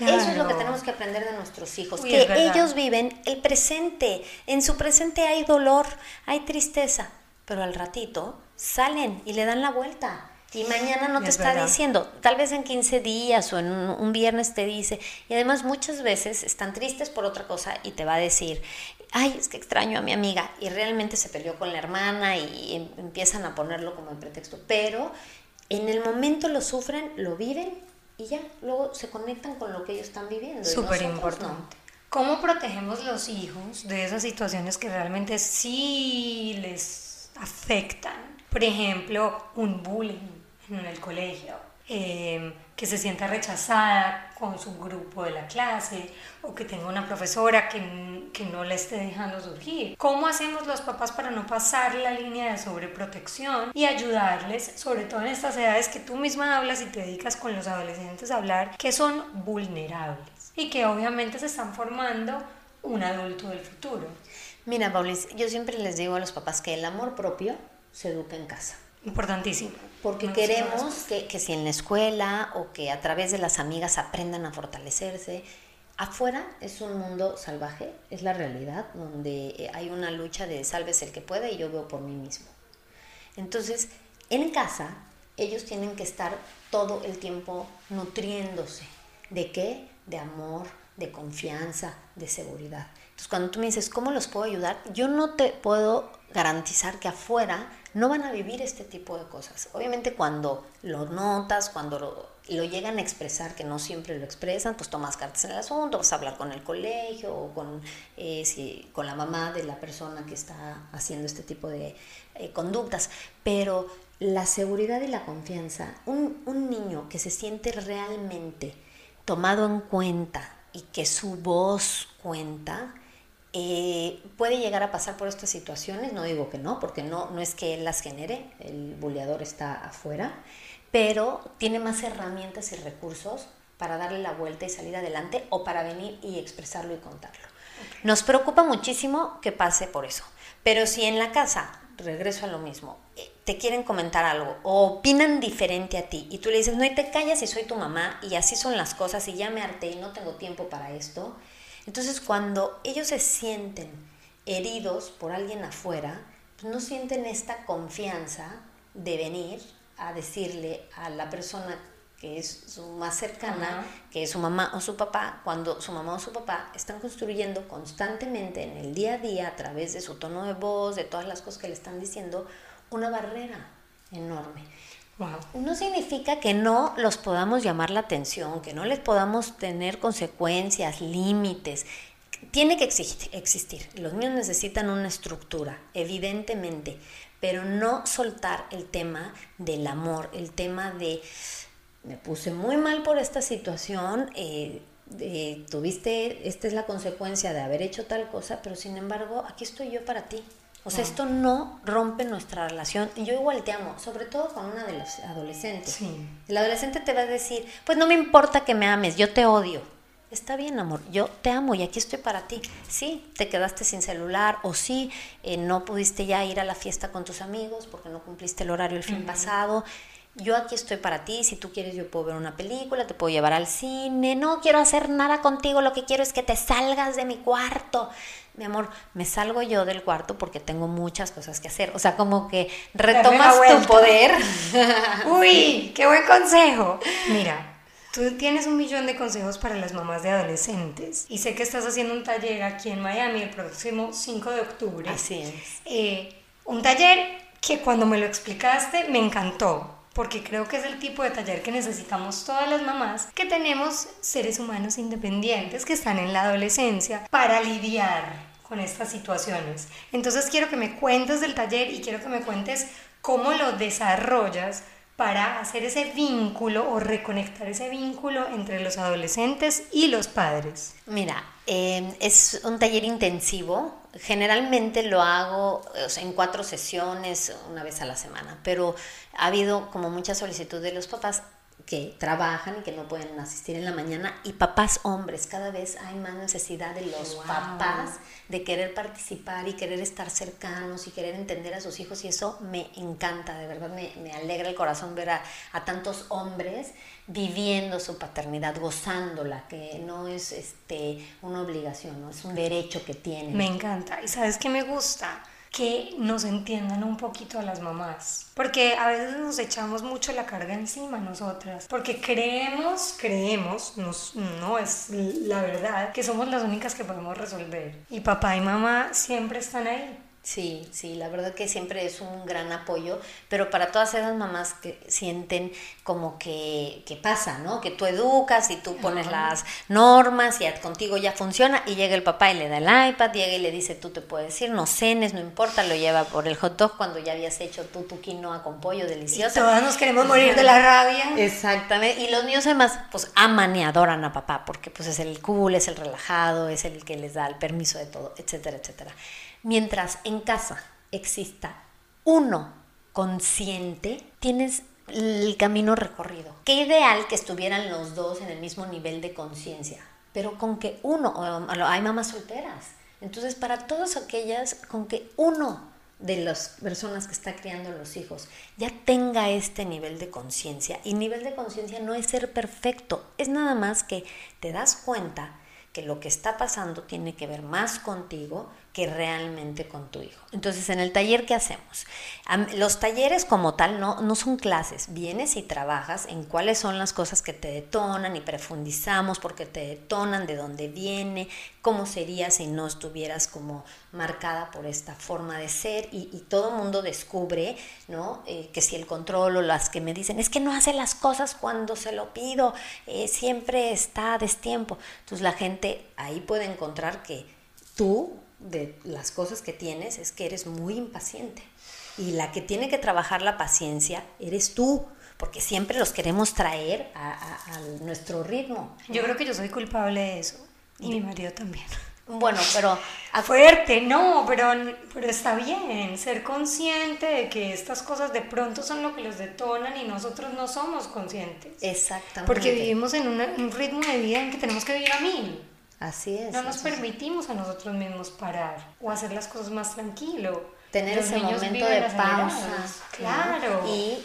Speaker 2: Eso es lo que tenemos que aprender de nuestros hijos, que ellos viven el presente. En su presente hay dolor, hay tristeza, pero al ratito salen y le dan la vuelta. Y mañana no te está diciendo, tal vez en 15 días o en un, viernes te dice, y además muchas veces están tristes por otra cosa y te va a decir, ay, es que extraño a mi amiga, y realmente se peleó con la hermana y em, empiezan a ponerlo como en pretexto, pero en el momento lo sufren, lo viven y ya, luego se conectan con lo que ellos están viviendo.
Speaker 1: Súper importante. ¿Cómo protegemos los hijos de esas situaciones que realmente sí les afectan? Por ejemplo, un bullying en el colegio, eh, que se sienta rechazada con su grupo de la clase o que tenga una profesora que, que, no le esté dejando surgir. ¿Cómo hacemos los papás para no pasar la línea de sobreprotección y ayudarles, sobre todo en estas edades que tú misma hablas y te dedicas con los adolescentes a hablar, que son vulnerables y que obviamente se están formando un adulto del futuro?
Speaker 2: Mira, Paulis, yo siempre les digo a los papás que el amor propio se educa en casa.
Speaker 1: Importantísimo.
Speaker 2: Porque queremos que, que si en la escuela o que a través de las amigas aprendan a fortalecerse, Afuera es un mundo salvaje, es la realidad, donde eh, hay una lucha de salves el que puede y yo veo por mí mismo. Entonces, en casa, ellos tienen que estar todo el tiempo nutriéndose. ¿De qué? De amor, de confianza, de seguridad. Entonces, cuando tú me dices, ¿cómo los puedo ayudar? Yo no te puedo garantizar que afuera no van a vivir este tipo de cosas. Obviamente cuando lo notas, cuando lo, llegan a expresar, que no siempre lo expresan, pues tomas cartas en el asunto, vas a hablar con el colegio o con, eh, con la mamá de la persona que está haciendo este tipo de eh, conductas. Pero la seguridad y la confianza, un, un niño que se siente realmente tomado en cuenta y que su voz cuenta, eh, puede llegar a pasar por estas situaciones, no digo que no, porque no, no es que él las genere, el buleador está afuera, pero tiene más herramientas y recursos para darle la vuelta y salir adelante o para venir y expresarlo y contarlo. Nos preocupa muchísimo que pase por eso, pero si en la casa, regreso a lo mismo, eh, te quieren comentar algo o opinan diferente a ti y tú le dices, no, y te callas y soy tu mamá y así son las cosas y ya me harté y no tengo tiempo para esto, entonces cuando ellos se sienten heridos por alguien afuera, pues no sienten esta confianza de venir a decirle a la persona que es su más cercana, que es su mamá o su papá, cuando su mamá o su papá están construyendo constantemente en el día a día, a través de su tono de voz, de todas las cosas que le están diciendo, una barrera enorme. No significa que no los podamos llamar la atención, que no les podamos tener consecuencias, límites. Tiene que existir. Los niños necesitan una estructura, evidentemente, pero no soltar el tema del amor, el tema de me puse muy mal por esta situación, eh, tuviste, esta es la consecuencia de haber hecho tal cosa, pero sin embargo, aquí estoy yo para ti. O sea, esto no rompe nuestra relación. Y yo igual te amo, sobre todo con una de los adolescentes. El adolescente te va a decir, pues no me importa que me ames, yo te odio. Está bien, amor, yo te amo y aquí estoy para ti. Sí, te quedaste sin celular o sí, eh, no pudiste ya ir a la fiesta con tus amigos porque no cumpliste el horario el fin pasado. Yo aquí estoy para ti, si tú quieres yo puedo ver una película, te puedo llevar al cine, no quiero hacer nada contigo, lo que quiero es que te salgas de mi cuarto mi amor, me salgo yo del cuarto porque tengo muchas cosas que hacer. O sea, como que retomas tu poder.
Speaker 1: Uy, qué buen consejo. Mira, tú tienes un millón de consejos para las mamás de adolescentes y sé que estás haciendo un taller aquí en Miami el próximo 5 de octubre.
Speaker 2: Así es.
Speaker 1: Eh, un taller que cuando me lo explicaste me encantó porque creo que es el tipo de taller que necesitamos todas las mamás que tenemos seres humanos independientes que están en la adolescencia para lidiar con estas situaciones. Entonces quiero que me cuentes del taller y quiero que me cuentes cómo lo desarrollas para hacer ese vínculo o reconectar ese vínculo entre los adolescentes y los padres?
Speaker 2: Mira, eh, es un taller intensivo. Generalmente lo hago en cuatro sesiones, una vez a la semana, pero ha habido como mucha solicitud de los papás que trabajan y que no pueden asistir en la mañana y papás hombres, cada vez hay más necesidad de los papás de querer participar y querer estar cercanos y querer entender a sus hijos y eso me encanta, de verdad me, me alegra el corazón ver a, a, tantos hombres viviendo su paternidad, gozándola, que no es este, una obligación, ¿no? es un derecho que tienen.
Speaker 1: Me encanta y sabes que me gusta que nos entiendan un poquito a las mamás. Porque a veces nos echamos mucho la carga encima nosotras. Porque creemos, creemos, no es la verdad, que somos las únicas que podemos resolver. Y papá y mamá siempre están ahí.
Speaker 2: Sí, sí, la verdad que siempre es un gran apoyo, pero para todas esas mamás que sienten como que, que pasa, ¿no? Que tú educas y tú pones las normas y contigo ya funciona y llega el papá y le da el iPad, llega y le dice tú te puedes ir, no cenes, no importa, lo lleva por el hot dog cuando ya habías hecho tú tu quinoa con pollo delicioso.
Speaker 1: Y todas nos queremos morir de la rabia.
Speaker 2: Exactamente, y los niños además pues aman y adoran a papá porque pues es el cool, es el relajado, es el que les da el permiso de todo, etcétera, etcétera. Mientras en casa exista uno consciente, tienes el camino recorrido. Qué ideal que estuvieran los dos en el mismo nivel de conciencia, pero con que uno, hay mamás solteras, entonces para todas aquellas, con que uno de las personas que está criando los hijos ya tenga este nivel de conciencia, y nivel de conciencia no es ser perfecto, es nada más que te das cuenta que lo que está pasando tiene que ver más contigo que realmente con tu hijo. Entonces, en el taller, ¿qué hacemos? Los talleres como tal no, no son clases, vienes y trabajas en cuáles son las cosas que te detonan y profundizamos porque te detonan, de dónde viene, cómo sería si no estuvieras como marcada por esta forma de ser y, todo mundo descubre, ¿no? Eh, que si el control o las que me dicen, es que no hace las cosas cuando se lo pido, eh, siempre está a destiempo. Entonces la gente ahí puede encontrar que tú de las cosas que tienes es que eres muy impaciente. Y la que tiene que trabajar la paciencia eres tú, porque siempre los queremos traer a, nuestro ritmo.
Speaker 1: Yo creo que yo soy culpable de eso. Y mi marido también.
Speaker 2: Bueno, pero...
Speaker 1: A fuerte, no, pero, pero está bien ser consciente de que estas cosas de pronto son lo que los detonan y nosotros no somos conscientes.
Speaker 2: Exactamente.
Speaker 1: Porque vivimos en un ritmo de vida en que tenemos que vivir a mil.
Speaker 2: Así es.
Speaker 1: No nos permitimos a nosotros mismos parar o hacer las cosas más tranquilo.
Speaker 2: Tener ese momento de pausa.
Speaker 1: Claro.
Speaker 2: Y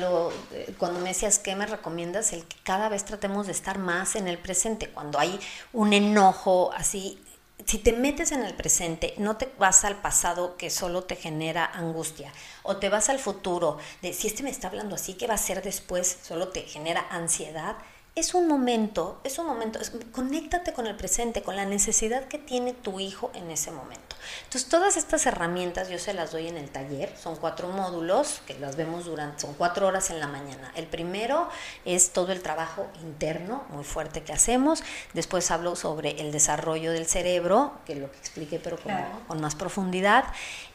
Speaker 2: lo, cuando me decías que me recomiendas, el que cada vez tratemos de estar más en el presente. Cuando hay un enojo así, si te metes en el presente, no te vas al pasado que solo te genera angustia, o te vas al futuro de si este me está hablando así, ¿qué va a ser después? Solo te genera ansiedad es un momento, es un momento, conéctate con el presente, con la necesidad que tiene tu hijo en ese momento. Entonces, todas estas herramientas yo se las doy en el taller, son cuatro módulos que las vemos durante, son cuatro horas en la mañana. El primero es todo el trabajo interno muy fuerte que hacemos, después hablo sobre el desarrollo del cerebro, que lo que expliqué pero con más profundidad.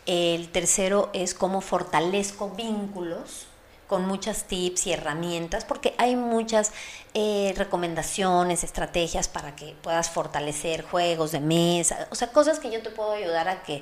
Speaker 2: El tercero es cómo fortalezco vínculos con muchas tips y herramientas, porque hay muchas eh, recomendaciones, estrategias para que puedas fortalecer juegos de mesa, o sea, cosas que yo te puedo ayudar a que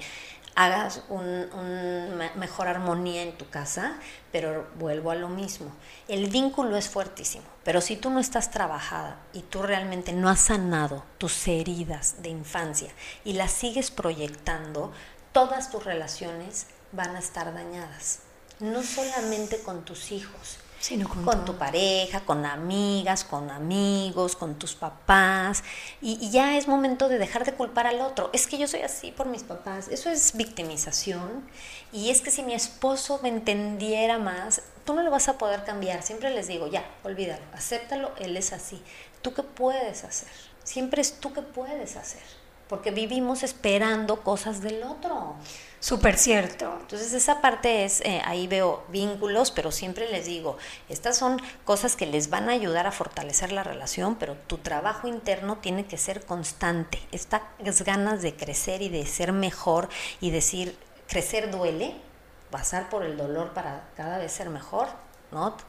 Speaker 2: hagas una mejor armonía en tu casa, pero vuelvo a lo mismo. El vínculo es fuertísimo, pero si tú no estás trabajada y tú realmente no has sanado tus heridas de infancia y las sigues proyectando, todas tus relaciones van a estar dañadas no solamente con tus hijos,
Speaker 1: sino
Speaker 2: con, tu pareja, con amigas, con amigos, con tus papás. Y, ya es momento de dejar de culpar al otro. Es que yo soy así por mis papás. Eso es victimización. Y es que si mi esposo me entendiera más, tú no lo vas a poder cambiar. Siempre les digo, ya, olvídalo, acéptalo, él es así. ¿Tú qué puedes hacer? Siempre es tú qué puedes hacer. Porque vivimos esperando cosas del otro.
Speaker 1: Súper cierto.
Speaker 2: Entonces esa parte es, eh, ahí veo vínculos, pero siempre les digo, estas son cosas que les van a ayudar a fortalecer la relación, pero tu trabajo interno tiene que ser constante. Estas ganas de crecer y de ser mejor y decir, crecer duele, pasar por el dolor para cada vez ser mejor,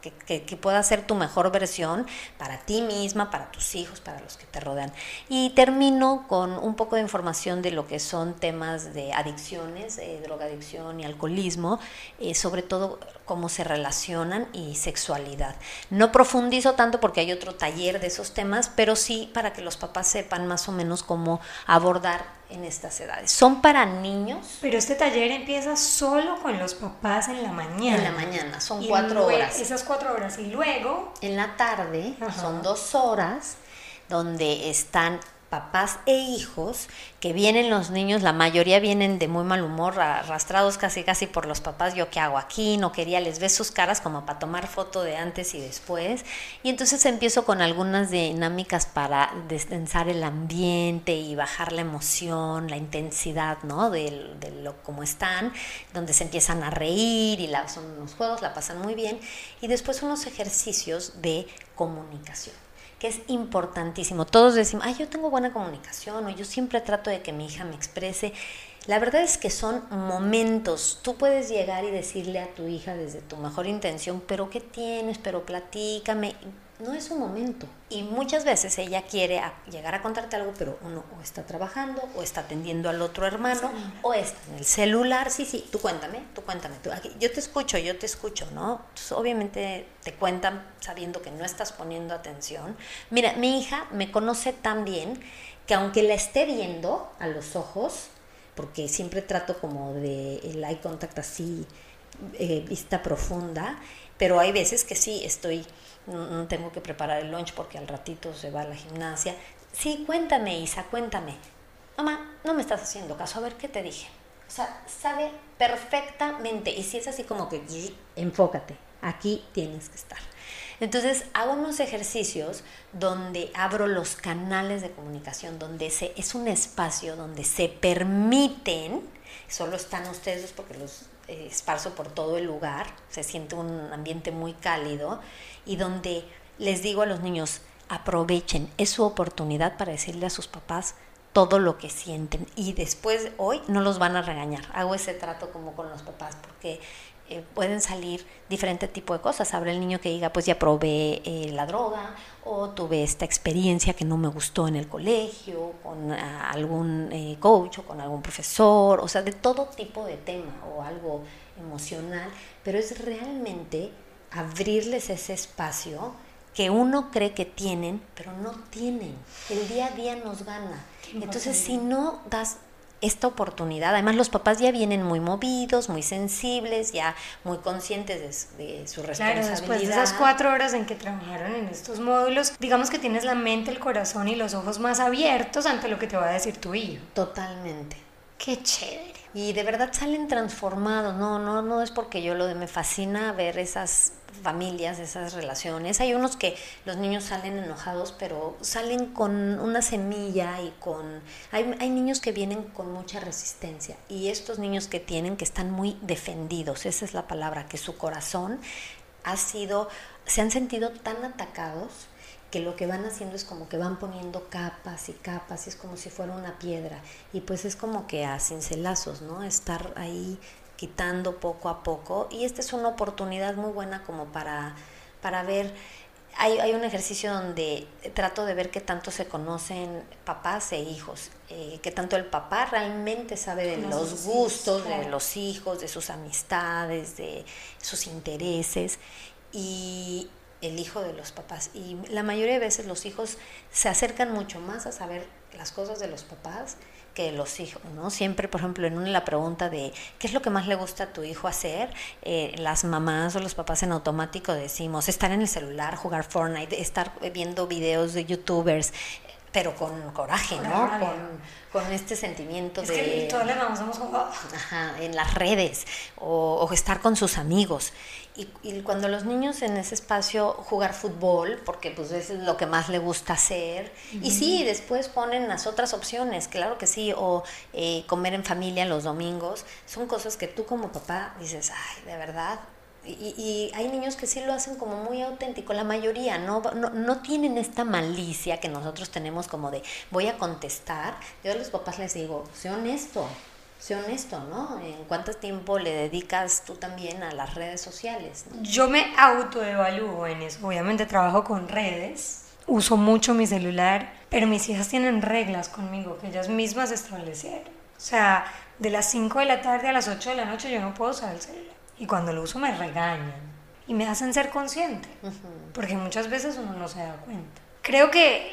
Speaker 2: que, pueda ser tu mejor versión para ti misma, para tus hijos, para los que te rodean. Y termino con un poco de información de lo que son temas de adicciones, eh, drogadicción y alcoholismo, eh, sobre todo cómo se relacionan y sexualidad. No profundizo tanto porque hay otro taller de esos temas, pero sí para que los papás sepan más o menos cómo abordar en estas edades. Son para niños.
Speaker 1: Pero este taller empieza solo con los papás en la mañana.
Speaker 2: En la mañana, son cuatro horas.
Speaker 1: Esas cuatro horas. Y luego...
Speaker 2: En la tarde son dos horas donde están papás e hijos, que vienen los niños, la mayoría vienen de muy mal humor, arrastrados casi casi por los papás, yo qué hago aquí, no quería, les ves sus caras como para tomar foto de antes y después. Y entonces empiezo con algunas dinámicas para destensar el ambiente y bajar la emoción, la intensidad, ¿no? De, de lo como están, donde se empiezan a reír y la, son unos juegos, la pasan muy bien. Y después unos ejercicios de comunicación que es importantísimo. Todos decimos, ay, yo tengo buena comunicación o yo siempre trato de que mi hija me exprese. La verdad es que son momentos. Tú puedes llegar y decirle a tu hija desde tu mejor intención, pero ¿qué tienes? Pero platícame no es un momento. Y muchas veces ella quiere llegar a contarte algo, pero uno o está trabajando, o está atendiendo al otro hermano, o está en el celular. Sí, sí, tú cuéntame, tú cuéntame. Tú, aquí, yo te escucho, yo te escucho, ¿no? obviamente te cuentan sabiendo que no estás poniendo atención. Mira, mi hija me conoce tan bien que aunque la esté viendo a los ojos, porque siempre trato como de el eye contact así, eh, vista profunda, pero hay veces que sí estoy no, tengo que preparar el lunch porque al ratito se va a la gimnasia. Sí, cuéntame, Isa, cuéntame. Mamá, no me estás haciendo caso, a ver qué te dije. O sea, sabe perfectamente. Y si es así como que, enfócate, aquí tienes que estar. Entonces hago unos ejercicios donde abro los canales de comunicación, donde se, es un espacio donde se permiten, solo están ustedes porque los eh, esparzo por todo el lugar, se siente un ambiente muy cálido y donde les digo a los niños, aprovechen, es su oportunidad para decirle a sus papás todo lo que sienten y después hoy no los van a regañar. Hago ese trato como con los papás porque eh, pueden salir diferente tipo de cosas. Habrá el niño que diga, pues ya probé eh, la droga o tuve esta experiencia que no me gustó en el colegio, con ah, algún eh, coach o con algún profesor, o sea, de todo tipo de tema o algo emocional, pero es realmente abrirles ese espacio que uno cree que tienen, pero no tienen. El día a día nos gana. Entonces, si no das esta oportunidad, además los papás ya vienen muy movidos, muy sensibles, ya muy conscientes de, su responsabilidad. Claro,
Speaker 1: después de esas cuatro horas en que trabajaron en estos módulos, digamos que tienes la mente, el corazón y los ojos más abiertos ante lo que te va a decir tu hijo.
Speaker 2: Totalmente.
Speaker 1: Qué chévere.
Speaker 2: Y de verdad salen transformados, no, no, no es porque yo lo de, me fascina ver esas familias, esas relaciones. Hay unos que los niños salen enojados, pero salen con una semilla y con... Hay, hay niños que vienen con mucha resistencia y estos niños que tienen que están muy defendidos, esa es la palabra, que su corazón ha sido, se han sentido tan atacados que lo que van haciendo es como que van poniendo capas y capas, y es como si fuera una piedra, y pues es como que a cincelazos, ¿no? Estar ahí quitando poco a poco, y esta es una oportunidad muy buena como para, para ver, hay, hay un ejercicio donde trato de ver qué tanto se conocen papás e hijos, eh, qué tanto el papá realmente sabe de los gustos de los hijos, de sus amistades, de sus intereses, y, el hijo de los papás. Y la mayoría de veces los hijos se acercan mucho más a saber las cosas de los papás que los hijos, ¿no? Siempre, por ejemplo, en una la pregunta de ¿qué es lo que más le gusta a tu hijo hacer? Eh, las mamás o los papás en automático decimos estar en el celular, jugar Fortnite, estar viendo videos de youtubers, pero con coraje, ¿no? Con, con, este sentimiento
Speaker 1: es
Speaker 2: de...
Speaker 1: Que todos le vamos,
Speaker 2: Ajá, en las redes, o, o estar con sus amigos. Y, cuando los niños en ese espacio jugar fútbol, porque pues es lo que más le gusta hacer, y sí, después ponen las otras opciones, claro que sí, o eh, comer en familia los domingos, son cosas que tú como papá dices, ay, de verdad. Y, hay niños que sí lo hacen como muy auténtico, la mayoría no, no, no tienen esta malicia que nosotros tenemos como de voy a contestar. Yo a los papás les digo, sé honesto, sé honesto, ¿no? ¿En cuánto tiempo le dedicas tú también a las redes sociales?
Speaker 1: Yo me autoevalúo en eso. Obviamente trabajo con redes, uso mucho mi celular, pero mis hijas tienen reglas conmigo que ellas mismas establecieron. O sea, de las 5 de la tarde a las 8 de la noche yo no puedo usar el celular. Y cuando lo uso me regañan y me hacen ser consciente, porque muchas veces uno no se da cuenta. Creo que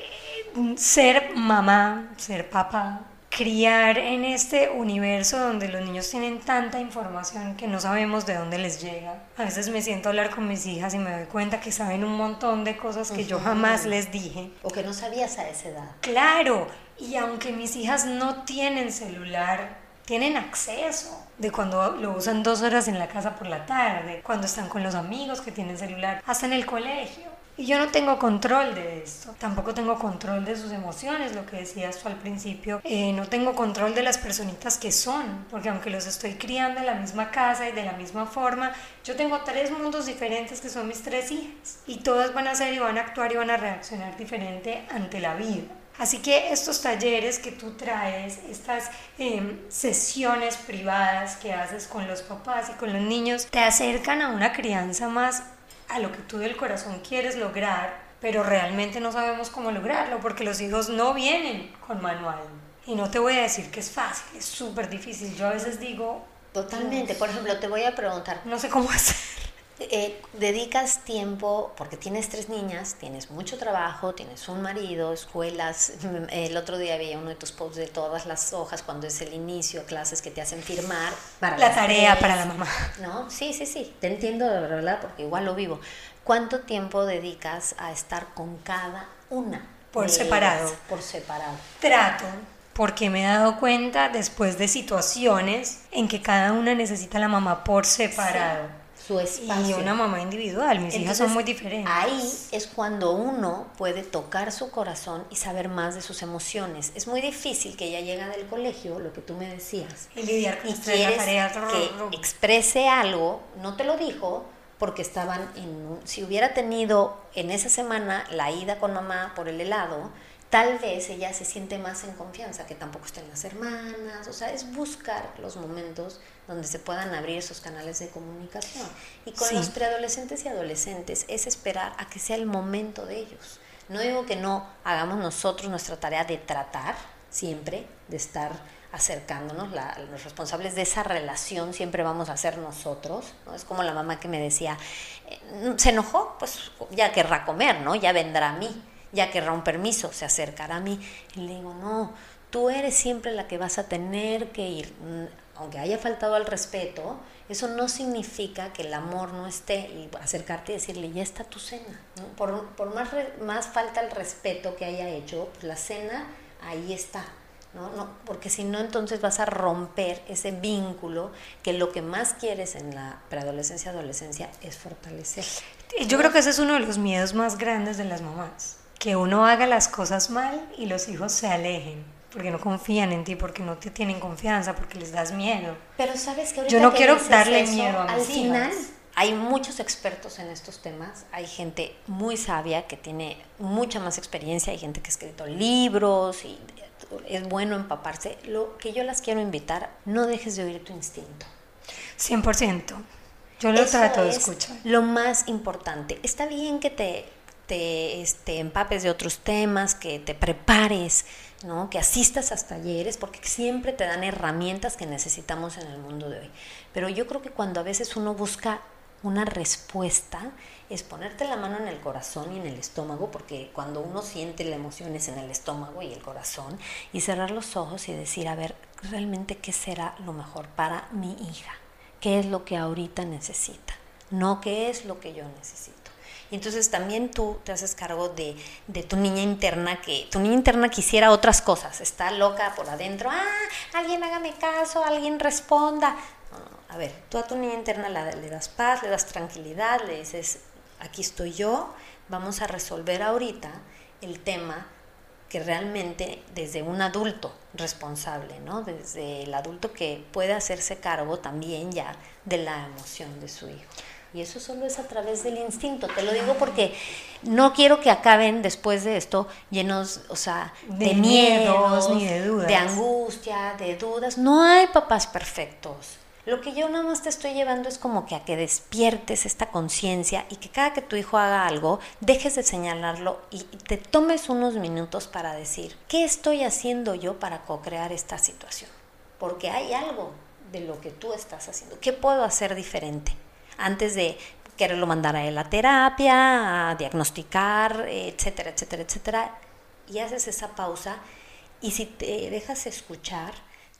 Speaker 1: ser mamá, ser papá, criar en este universo donde los niños tienen tanta información que no sabemos de dónde les llega. A veces me siento a hablar con mis hijas y me doy cuenta que saben un montón de cosas que yo jamás les dije.
Speaker 2: O que no sabías a esa edad.
Speaker 1: Claro, y aunque mis hijas no tienen celular, tienen acceso de cuando lo usan dos horas en la casa por la tarde, cuando están con los amigos que tienen celular, hasta en el colegio. Y yo no tengo control de esto, tampoco tengo control de sus emociones, lo que decías tú al principio, eh, no tengo control de las personitas que son, porque aunque los estoy criando en la misma casa y de la misma forma, yo tengo tres mundos diferentes que son mis tres hijas, y todas van a ser y van a actuar y van a reaccionar diferente ante la vida. Así que estos talleres que tú traes, estas em, sesiones privadas que haces con los papás y con los niños, te acercan a una crianza más a lo que tú del corazón quieres lograr, pero realmente no sabemos cómo lograrlo porque los hijos no vienen con manual. Y no te voy a decir que es fácil, es súper difícil. Yo a veces digo...
Speaker 2: Totalmente. Por ejemplo, te voy a preguntar.
Speaker 1: No sé cómo hacer.
Speaker 2: Eh, dedicas tiempo, porque tienes tres niñas, tienes mucho trabajo, tienes un marido, escuelas. El otro día había uno de tus posts de todas las hojas cuando es el inicio, clases que te hacen firmar.
Speaker 1: Para la tarea para la mamá.
Speaker 2: ¿No? Sí, sí, sí, te entiendo de verdad porque igual lo vivo. ¿Cuánto tiempo dedicas a estar con cada una?
Speaker 1: Por separado.
Speaker 2: por separado.
Speaker 1: Trato, porque me he dado cuenta después de situaciones en que cada una necesita a la mamá por separado
Speaker 2: su espacio.
Speaker 1: Y una mamá individual, mis hijas son muy diferentes.
Speaker 2: Ahí es cuando uno puede tocar su corazón y saber más de sus emociones. Es muy difícil que ella llega del colegio, lo que tú me decías.
Speaker 1: Y lidiar con
Speaker 2: y quieres que exprese algo, no te lo dijo, porque estaban en... Si hubiera tenido en esa semana la ida con mamá por el helado, tal vez ella se siente más en confianza, que tampoco estén las hermanas, o sea, es buscar los momentos donde se puedan abrir esos canales de comunicación. Y con los preadolescentes y adolescentes es esperar a que sea el momento de ellos. No digo que no hagamos nosotros nuestra tarea de tratar siempre, de estar acercándonos, los responsables de esa relación siempre vamos a ser nosotros, ¿no? Es como la mamá que me decía, eh, se enojó, pues ya querrá comer, ¿no? Ya vendrá a mí ya querrá un permiso, se acercará a mí. Y le digo, no, tú eres siempre la que vas a tener que ir. Mm, aunque haya faltado al respeto, eso no significa que el amor no esté y acercarte y decirle, ya está tu cena. Por, por más, más falta el respeto que haya hecho, pues la cena ahí está. ¿no? No, porque si no, entonces vas a romper ese vínculo que lo que más quieres en la preadolescencia, adolescencia es fortalecer.
Speaker 1: Yo creo que ese es uno de los miedos más grandes de las mamás que uno haga las cosas mal y los hijos se alejen porque no confían en ti, porque no te tienen confianza, porque les das miedo.
Speaker 2: Pero sabes que
Speaker 1: yo no quiero darle miedo a
Speaker 2: mis Al final hay muchos expertos en estos temas, hay gente muy sabia que tiene mucha más experiencia, hay gente que ha escrito libros y es bueno empaparse. Lo que yo las quiero invitar, no dejes de oír tu instinto.
Speaker 1: 100%. Yo lo trato de escuchar.
Speaker 2: Lo más importante. Está bien que te te este, empapes de otros temas, que te prepares, ¿no? que asistas a talleres, porque siempre te dan herramientas que necesitamos en el mundo de hoy. Pero yo creo que cuando a veces uno busca una respuesta, es ponerte la mano en el corazón y en el estómago, porque cuando uno siente la emoción es en el estómago y el corazón, y cerrar los ojos y decir, a ver, realmente qué será lo mejor para mi hija, qué es lo que ahorita necesita, no qué es lo que yo necesito. Y entonces también tú te haces cargo de, tu niña interna, que tu niña interna quisiera otras cosas, está loca por adentro, ah, alguien hágame caso, alguien responda. a ver, tú a tu niña interna le das paz, le das tranquilidad, le dices, aquí estoy yo, vamos a resolver ahorita el tema que realmente desde un adulto responsable, ¿no? Desde el adulto que puede hacerse cargo también ya de la emoción de su hijo. Y eso solo es a través del instinto. Te lo digo porque no quiero que acaben después de esto llenos, o sea, de, miedos, ni de dudas. De angustia, de dudas. No hay papás perfectos. Lo que yo nada más te estoy llevando es como que a que despiertes esta conciencia y que cada que tu hijo haga algo, dejes de señalarlo y te tomes unos minutos para decir, ¿qué estoy haciendo yo para co-crear esta situación? Porque hay algo de lo que tú estás haciendo. ¿Qué puedo hacer diferente? Antes de quererlo mandar a él a terapia, a diagnosticar, etcétera, etcétera, etcétera. Y haces esa pausa y si te dejas escuchar,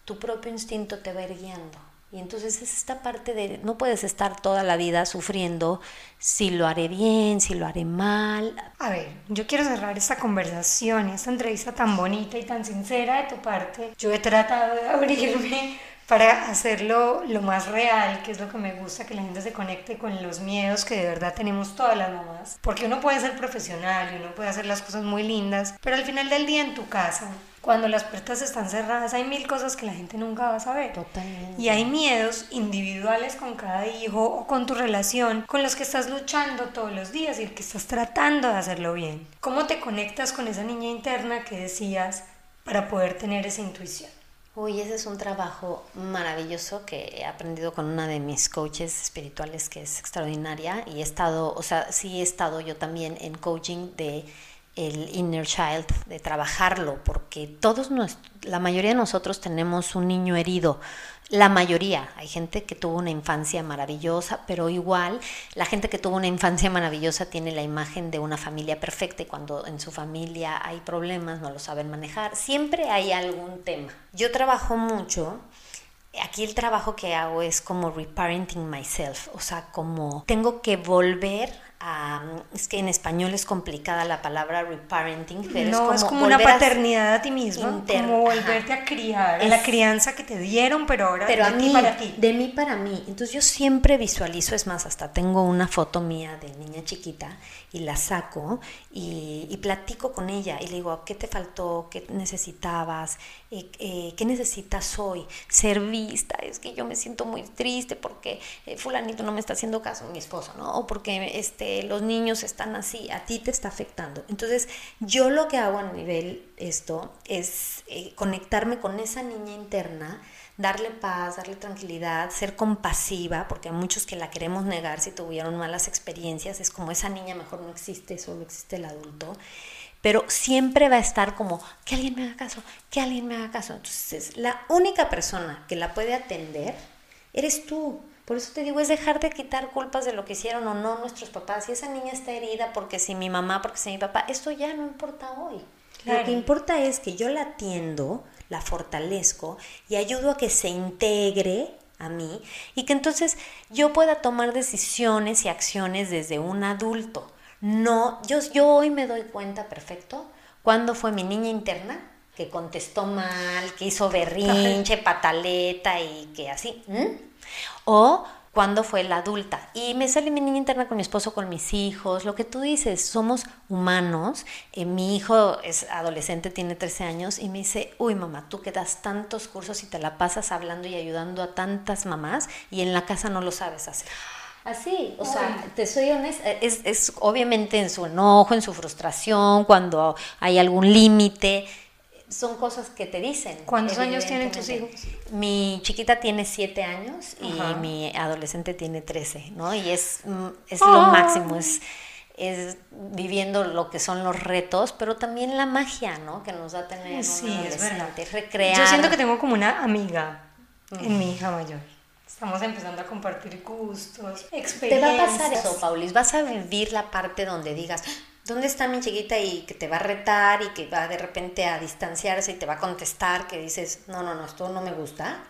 Speaker 2: tu propio instinto te va a ir guiando y entonces es esta parte de no puedes estar toda la vida sufriendo si lo haré bien, si lo haré mal.
Speaker 1: A ver, yo quiero cerrar esta conversación, esta entrevista tan bonita y tan sincera de tu parte. Yo he tratado de abrirme para hacerlo lo más real, que es lo que me gusta, que la gente se conecte con los miedos que de verdad tenemos todas las mamás. Porque uno puede ser profesional y uno puede hacer las cosas muy lindas, pero al final del día en tu casa cuando las puertas están cerradas hay mil cosas que la gente nunca va a saber.
Speaker 2: Totalmente.
Speaker 1: Y hay miedos individuales con cada hijo o con tu relación con los que estás luchando todos los días y que estás tratando de hacerlo bien. ¿Cómo te conectas con esa niña interna que decías para poder tener esa intuición?
Speaker 2: Uy, ese es un trabajo maravilloso que he aprendido con una de mis coaches espirituales que es extraordinaria. Y he estado, o sea, sí he estado yo también en coaching de el inner child, de trabajarlo, porque todos, la mayoría de nosotros tenemos un niño herido, la mayoría, hay gente que tuvo una infancia maravillosa, pero igual la gente que tuvo una infancia maravillosa tiene la imagen de una familia perfecta y cuando en su familia hay problemas no lo saben manejar, siempre hay algún tema. Yo trabajo mucho. Aquí el trabajo que hago es como reparenting myself, o sea, como tengo que volver es que en español es complicada la palabra reparenting,
Speaker 1: pero no, es como, una paternidad a, ti mismo, como volverte a criar, la crianza que te dieron, pero ahora
Speaker 2: pero de a mí, para ti. De mí para mí. Entonces yo siempre visualizo, es más, hasta tengo una foto mía de niña chiquita y la saco y, platico con ella y le digo, ¿qué te faltó? ¿Qué necesitabas? Eh, eh, ¿Qué necesitas hoy? Ser vista, es que yo me siento muy triste porque eh, fulanito no me está haciendo caso, mi esposo, ¿no? O porque este, los niños están así, a ti te está afectando. Entonces, yo lo que hago a nivel esto es conectarme con esa niña interna, darle paz, darle tranquilidad, ser compasiva, porque hay muchos que la queremos negar si tuvieron malas experiencias, es como esa niña mejor no existe, solo existe el adulto, pero siempre va a estar como, que alguien me haga caso, que alguien me haga caso. Entonces, la única persona que la puede atender eres tú. Por eso te digo, es dejar de quitar culpas de lo que hicieron o no nuestros papás. Si esa niña está herida porque si mi mamá, porque si mi papá, esto ya no importa hoy. Lo que importa es que yo la atiendo, la fortalezco y ayudo a que se integre a mí y que entonces yo pueda tomar decisiones y acciones desde un adulto. No, yo, yo hoy me doy cuenta perfecto cuando fue mi niña interna que contestó mal, que hizo berrinche, pataleta y que así. O cuando fue la adulta. Y me sale mi niña interna con mi esposo, con mis hijos, lo que tú dices, somos humanos. Eh, mi hijo es adolescente, tiene 13 años, y me dice, uy mamá, tú que das tantos cursos y te la pasas hablando y ayudando a tantas mamás y en la casa no lo sabes hacer. Así, o sea, te soy honesta, es, es obviamente en su enojo, en su frustración, cuando hay algún límite, son cosas que te dicen.
Speaker 1: ¿Cuántos años tienen tus hijos?
Speaker 2: Mi chiquita tiene siete años y mi adolescente tiene 13, ¿no? Y es, mm, es lo ah. máximo, es, es viviendo lo que son los retos, pero también la magia, ¿no? Que nos da tener
Speaker 1: sí, es verdad.
Speaker 2: recrear.
Speaker 1: Yo siento que tengo como una amiga en mi hija mayor. Estamos empezando a compartir gustos, experiencias. Te
Speaker 2: va a pasar eso, Paulis. Vas a vivir la parte donde digas, ¿dónde está mi chiquita? Y que te va a retar y que va de repente a distanciarse y te va a contestar que dices, no, no, no, esto no me gusta.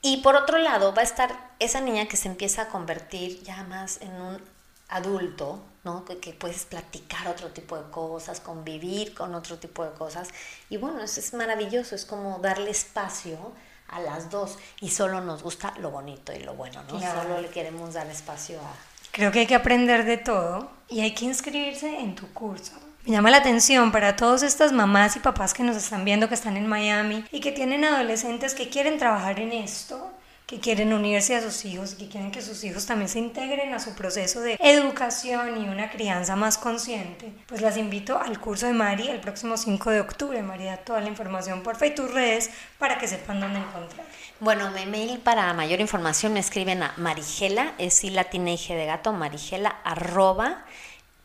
Speaker 2: Y por otro lado va a estar esa niña que se empieza a convertir ya más en un adulto, ¿no? Que, que, puedes platicar otro tipo de cosas, convivir con otro tipo de cosas. Y bueno, eso es maravilloso, es como darle espacio a las dos y solo nos gusta lo bonito y lo bueno, ¿no? Solo le queremos dar espacio a,
Speaker 1: Creo que hay que aprender de todo y hay que inscribirse en tu curso. Me llama la atención para todas estas mamás y papás que nos están viendo que están en Miami y que tienen adolescentes que quieren trabajar en esto, que quieren unirse a sus hijos y que quieren que sus hijos también se integren a su proceso de educación y una crianza más consciente, pues las invito al curso de Mari el próximo 5 de octubre. María, toda la información por Facebook y redes para que sepan dónde encontrar.
Speaker 2: Bueno, mi mail para mayor información me escriben a marigela, es si latina de gato, marigela arroba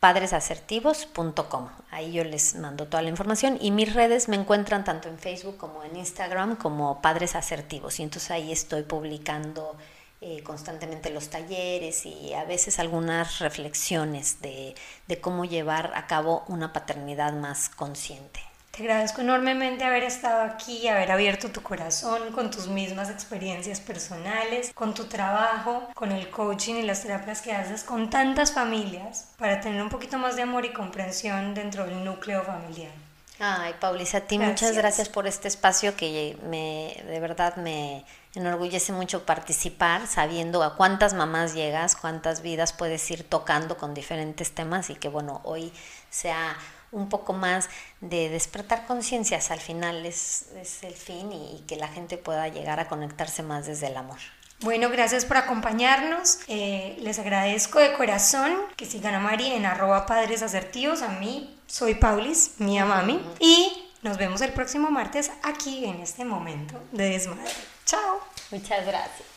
Speaker 2: padresasertivos.com. Ahí yo les mando toda la información y mis redes me encuentran tanto en Facebook como en Instagram como Padres Asertivos. Y entonces ahí estoy publicando eh, constantemente los talleres y a veces algunas reflexiones de cómo llevar a cabo una paternidad más consciente.
Speaker 1: Te agradezco enormemente haber estado aquí, haber abierto tu corazón con tus mismas experiencias personales, con tu trabajo, con el coaching y las terapias que haces con tantas familias para tener un poquito más de amor y comprensión dentro del núcleo familiar.
Speaker 2: Ay, Paulisa, a ti muchas gracias por este espacio que me, de verdad me enorgullece mucho participar, sabiendo a cuántas mamás llegas, cuántas vidas puedes ir tocando con diferentes temas y que bueno, hoy sea un poco más de despertar conciencias al final es, el fin y, que la gente pueda llegar a conectarse más desde el amor.
Speaker 1: Bueno, gracias por acompañarnos. Eh, les agradezco de corazón que sigan a Mari en arroba padres asertivos. A mí soy Paulis, mi mami. Y nos vemos el próximo martes aquí en este momento de desmadre. Chao.
Speaker 2: Muchas gracias.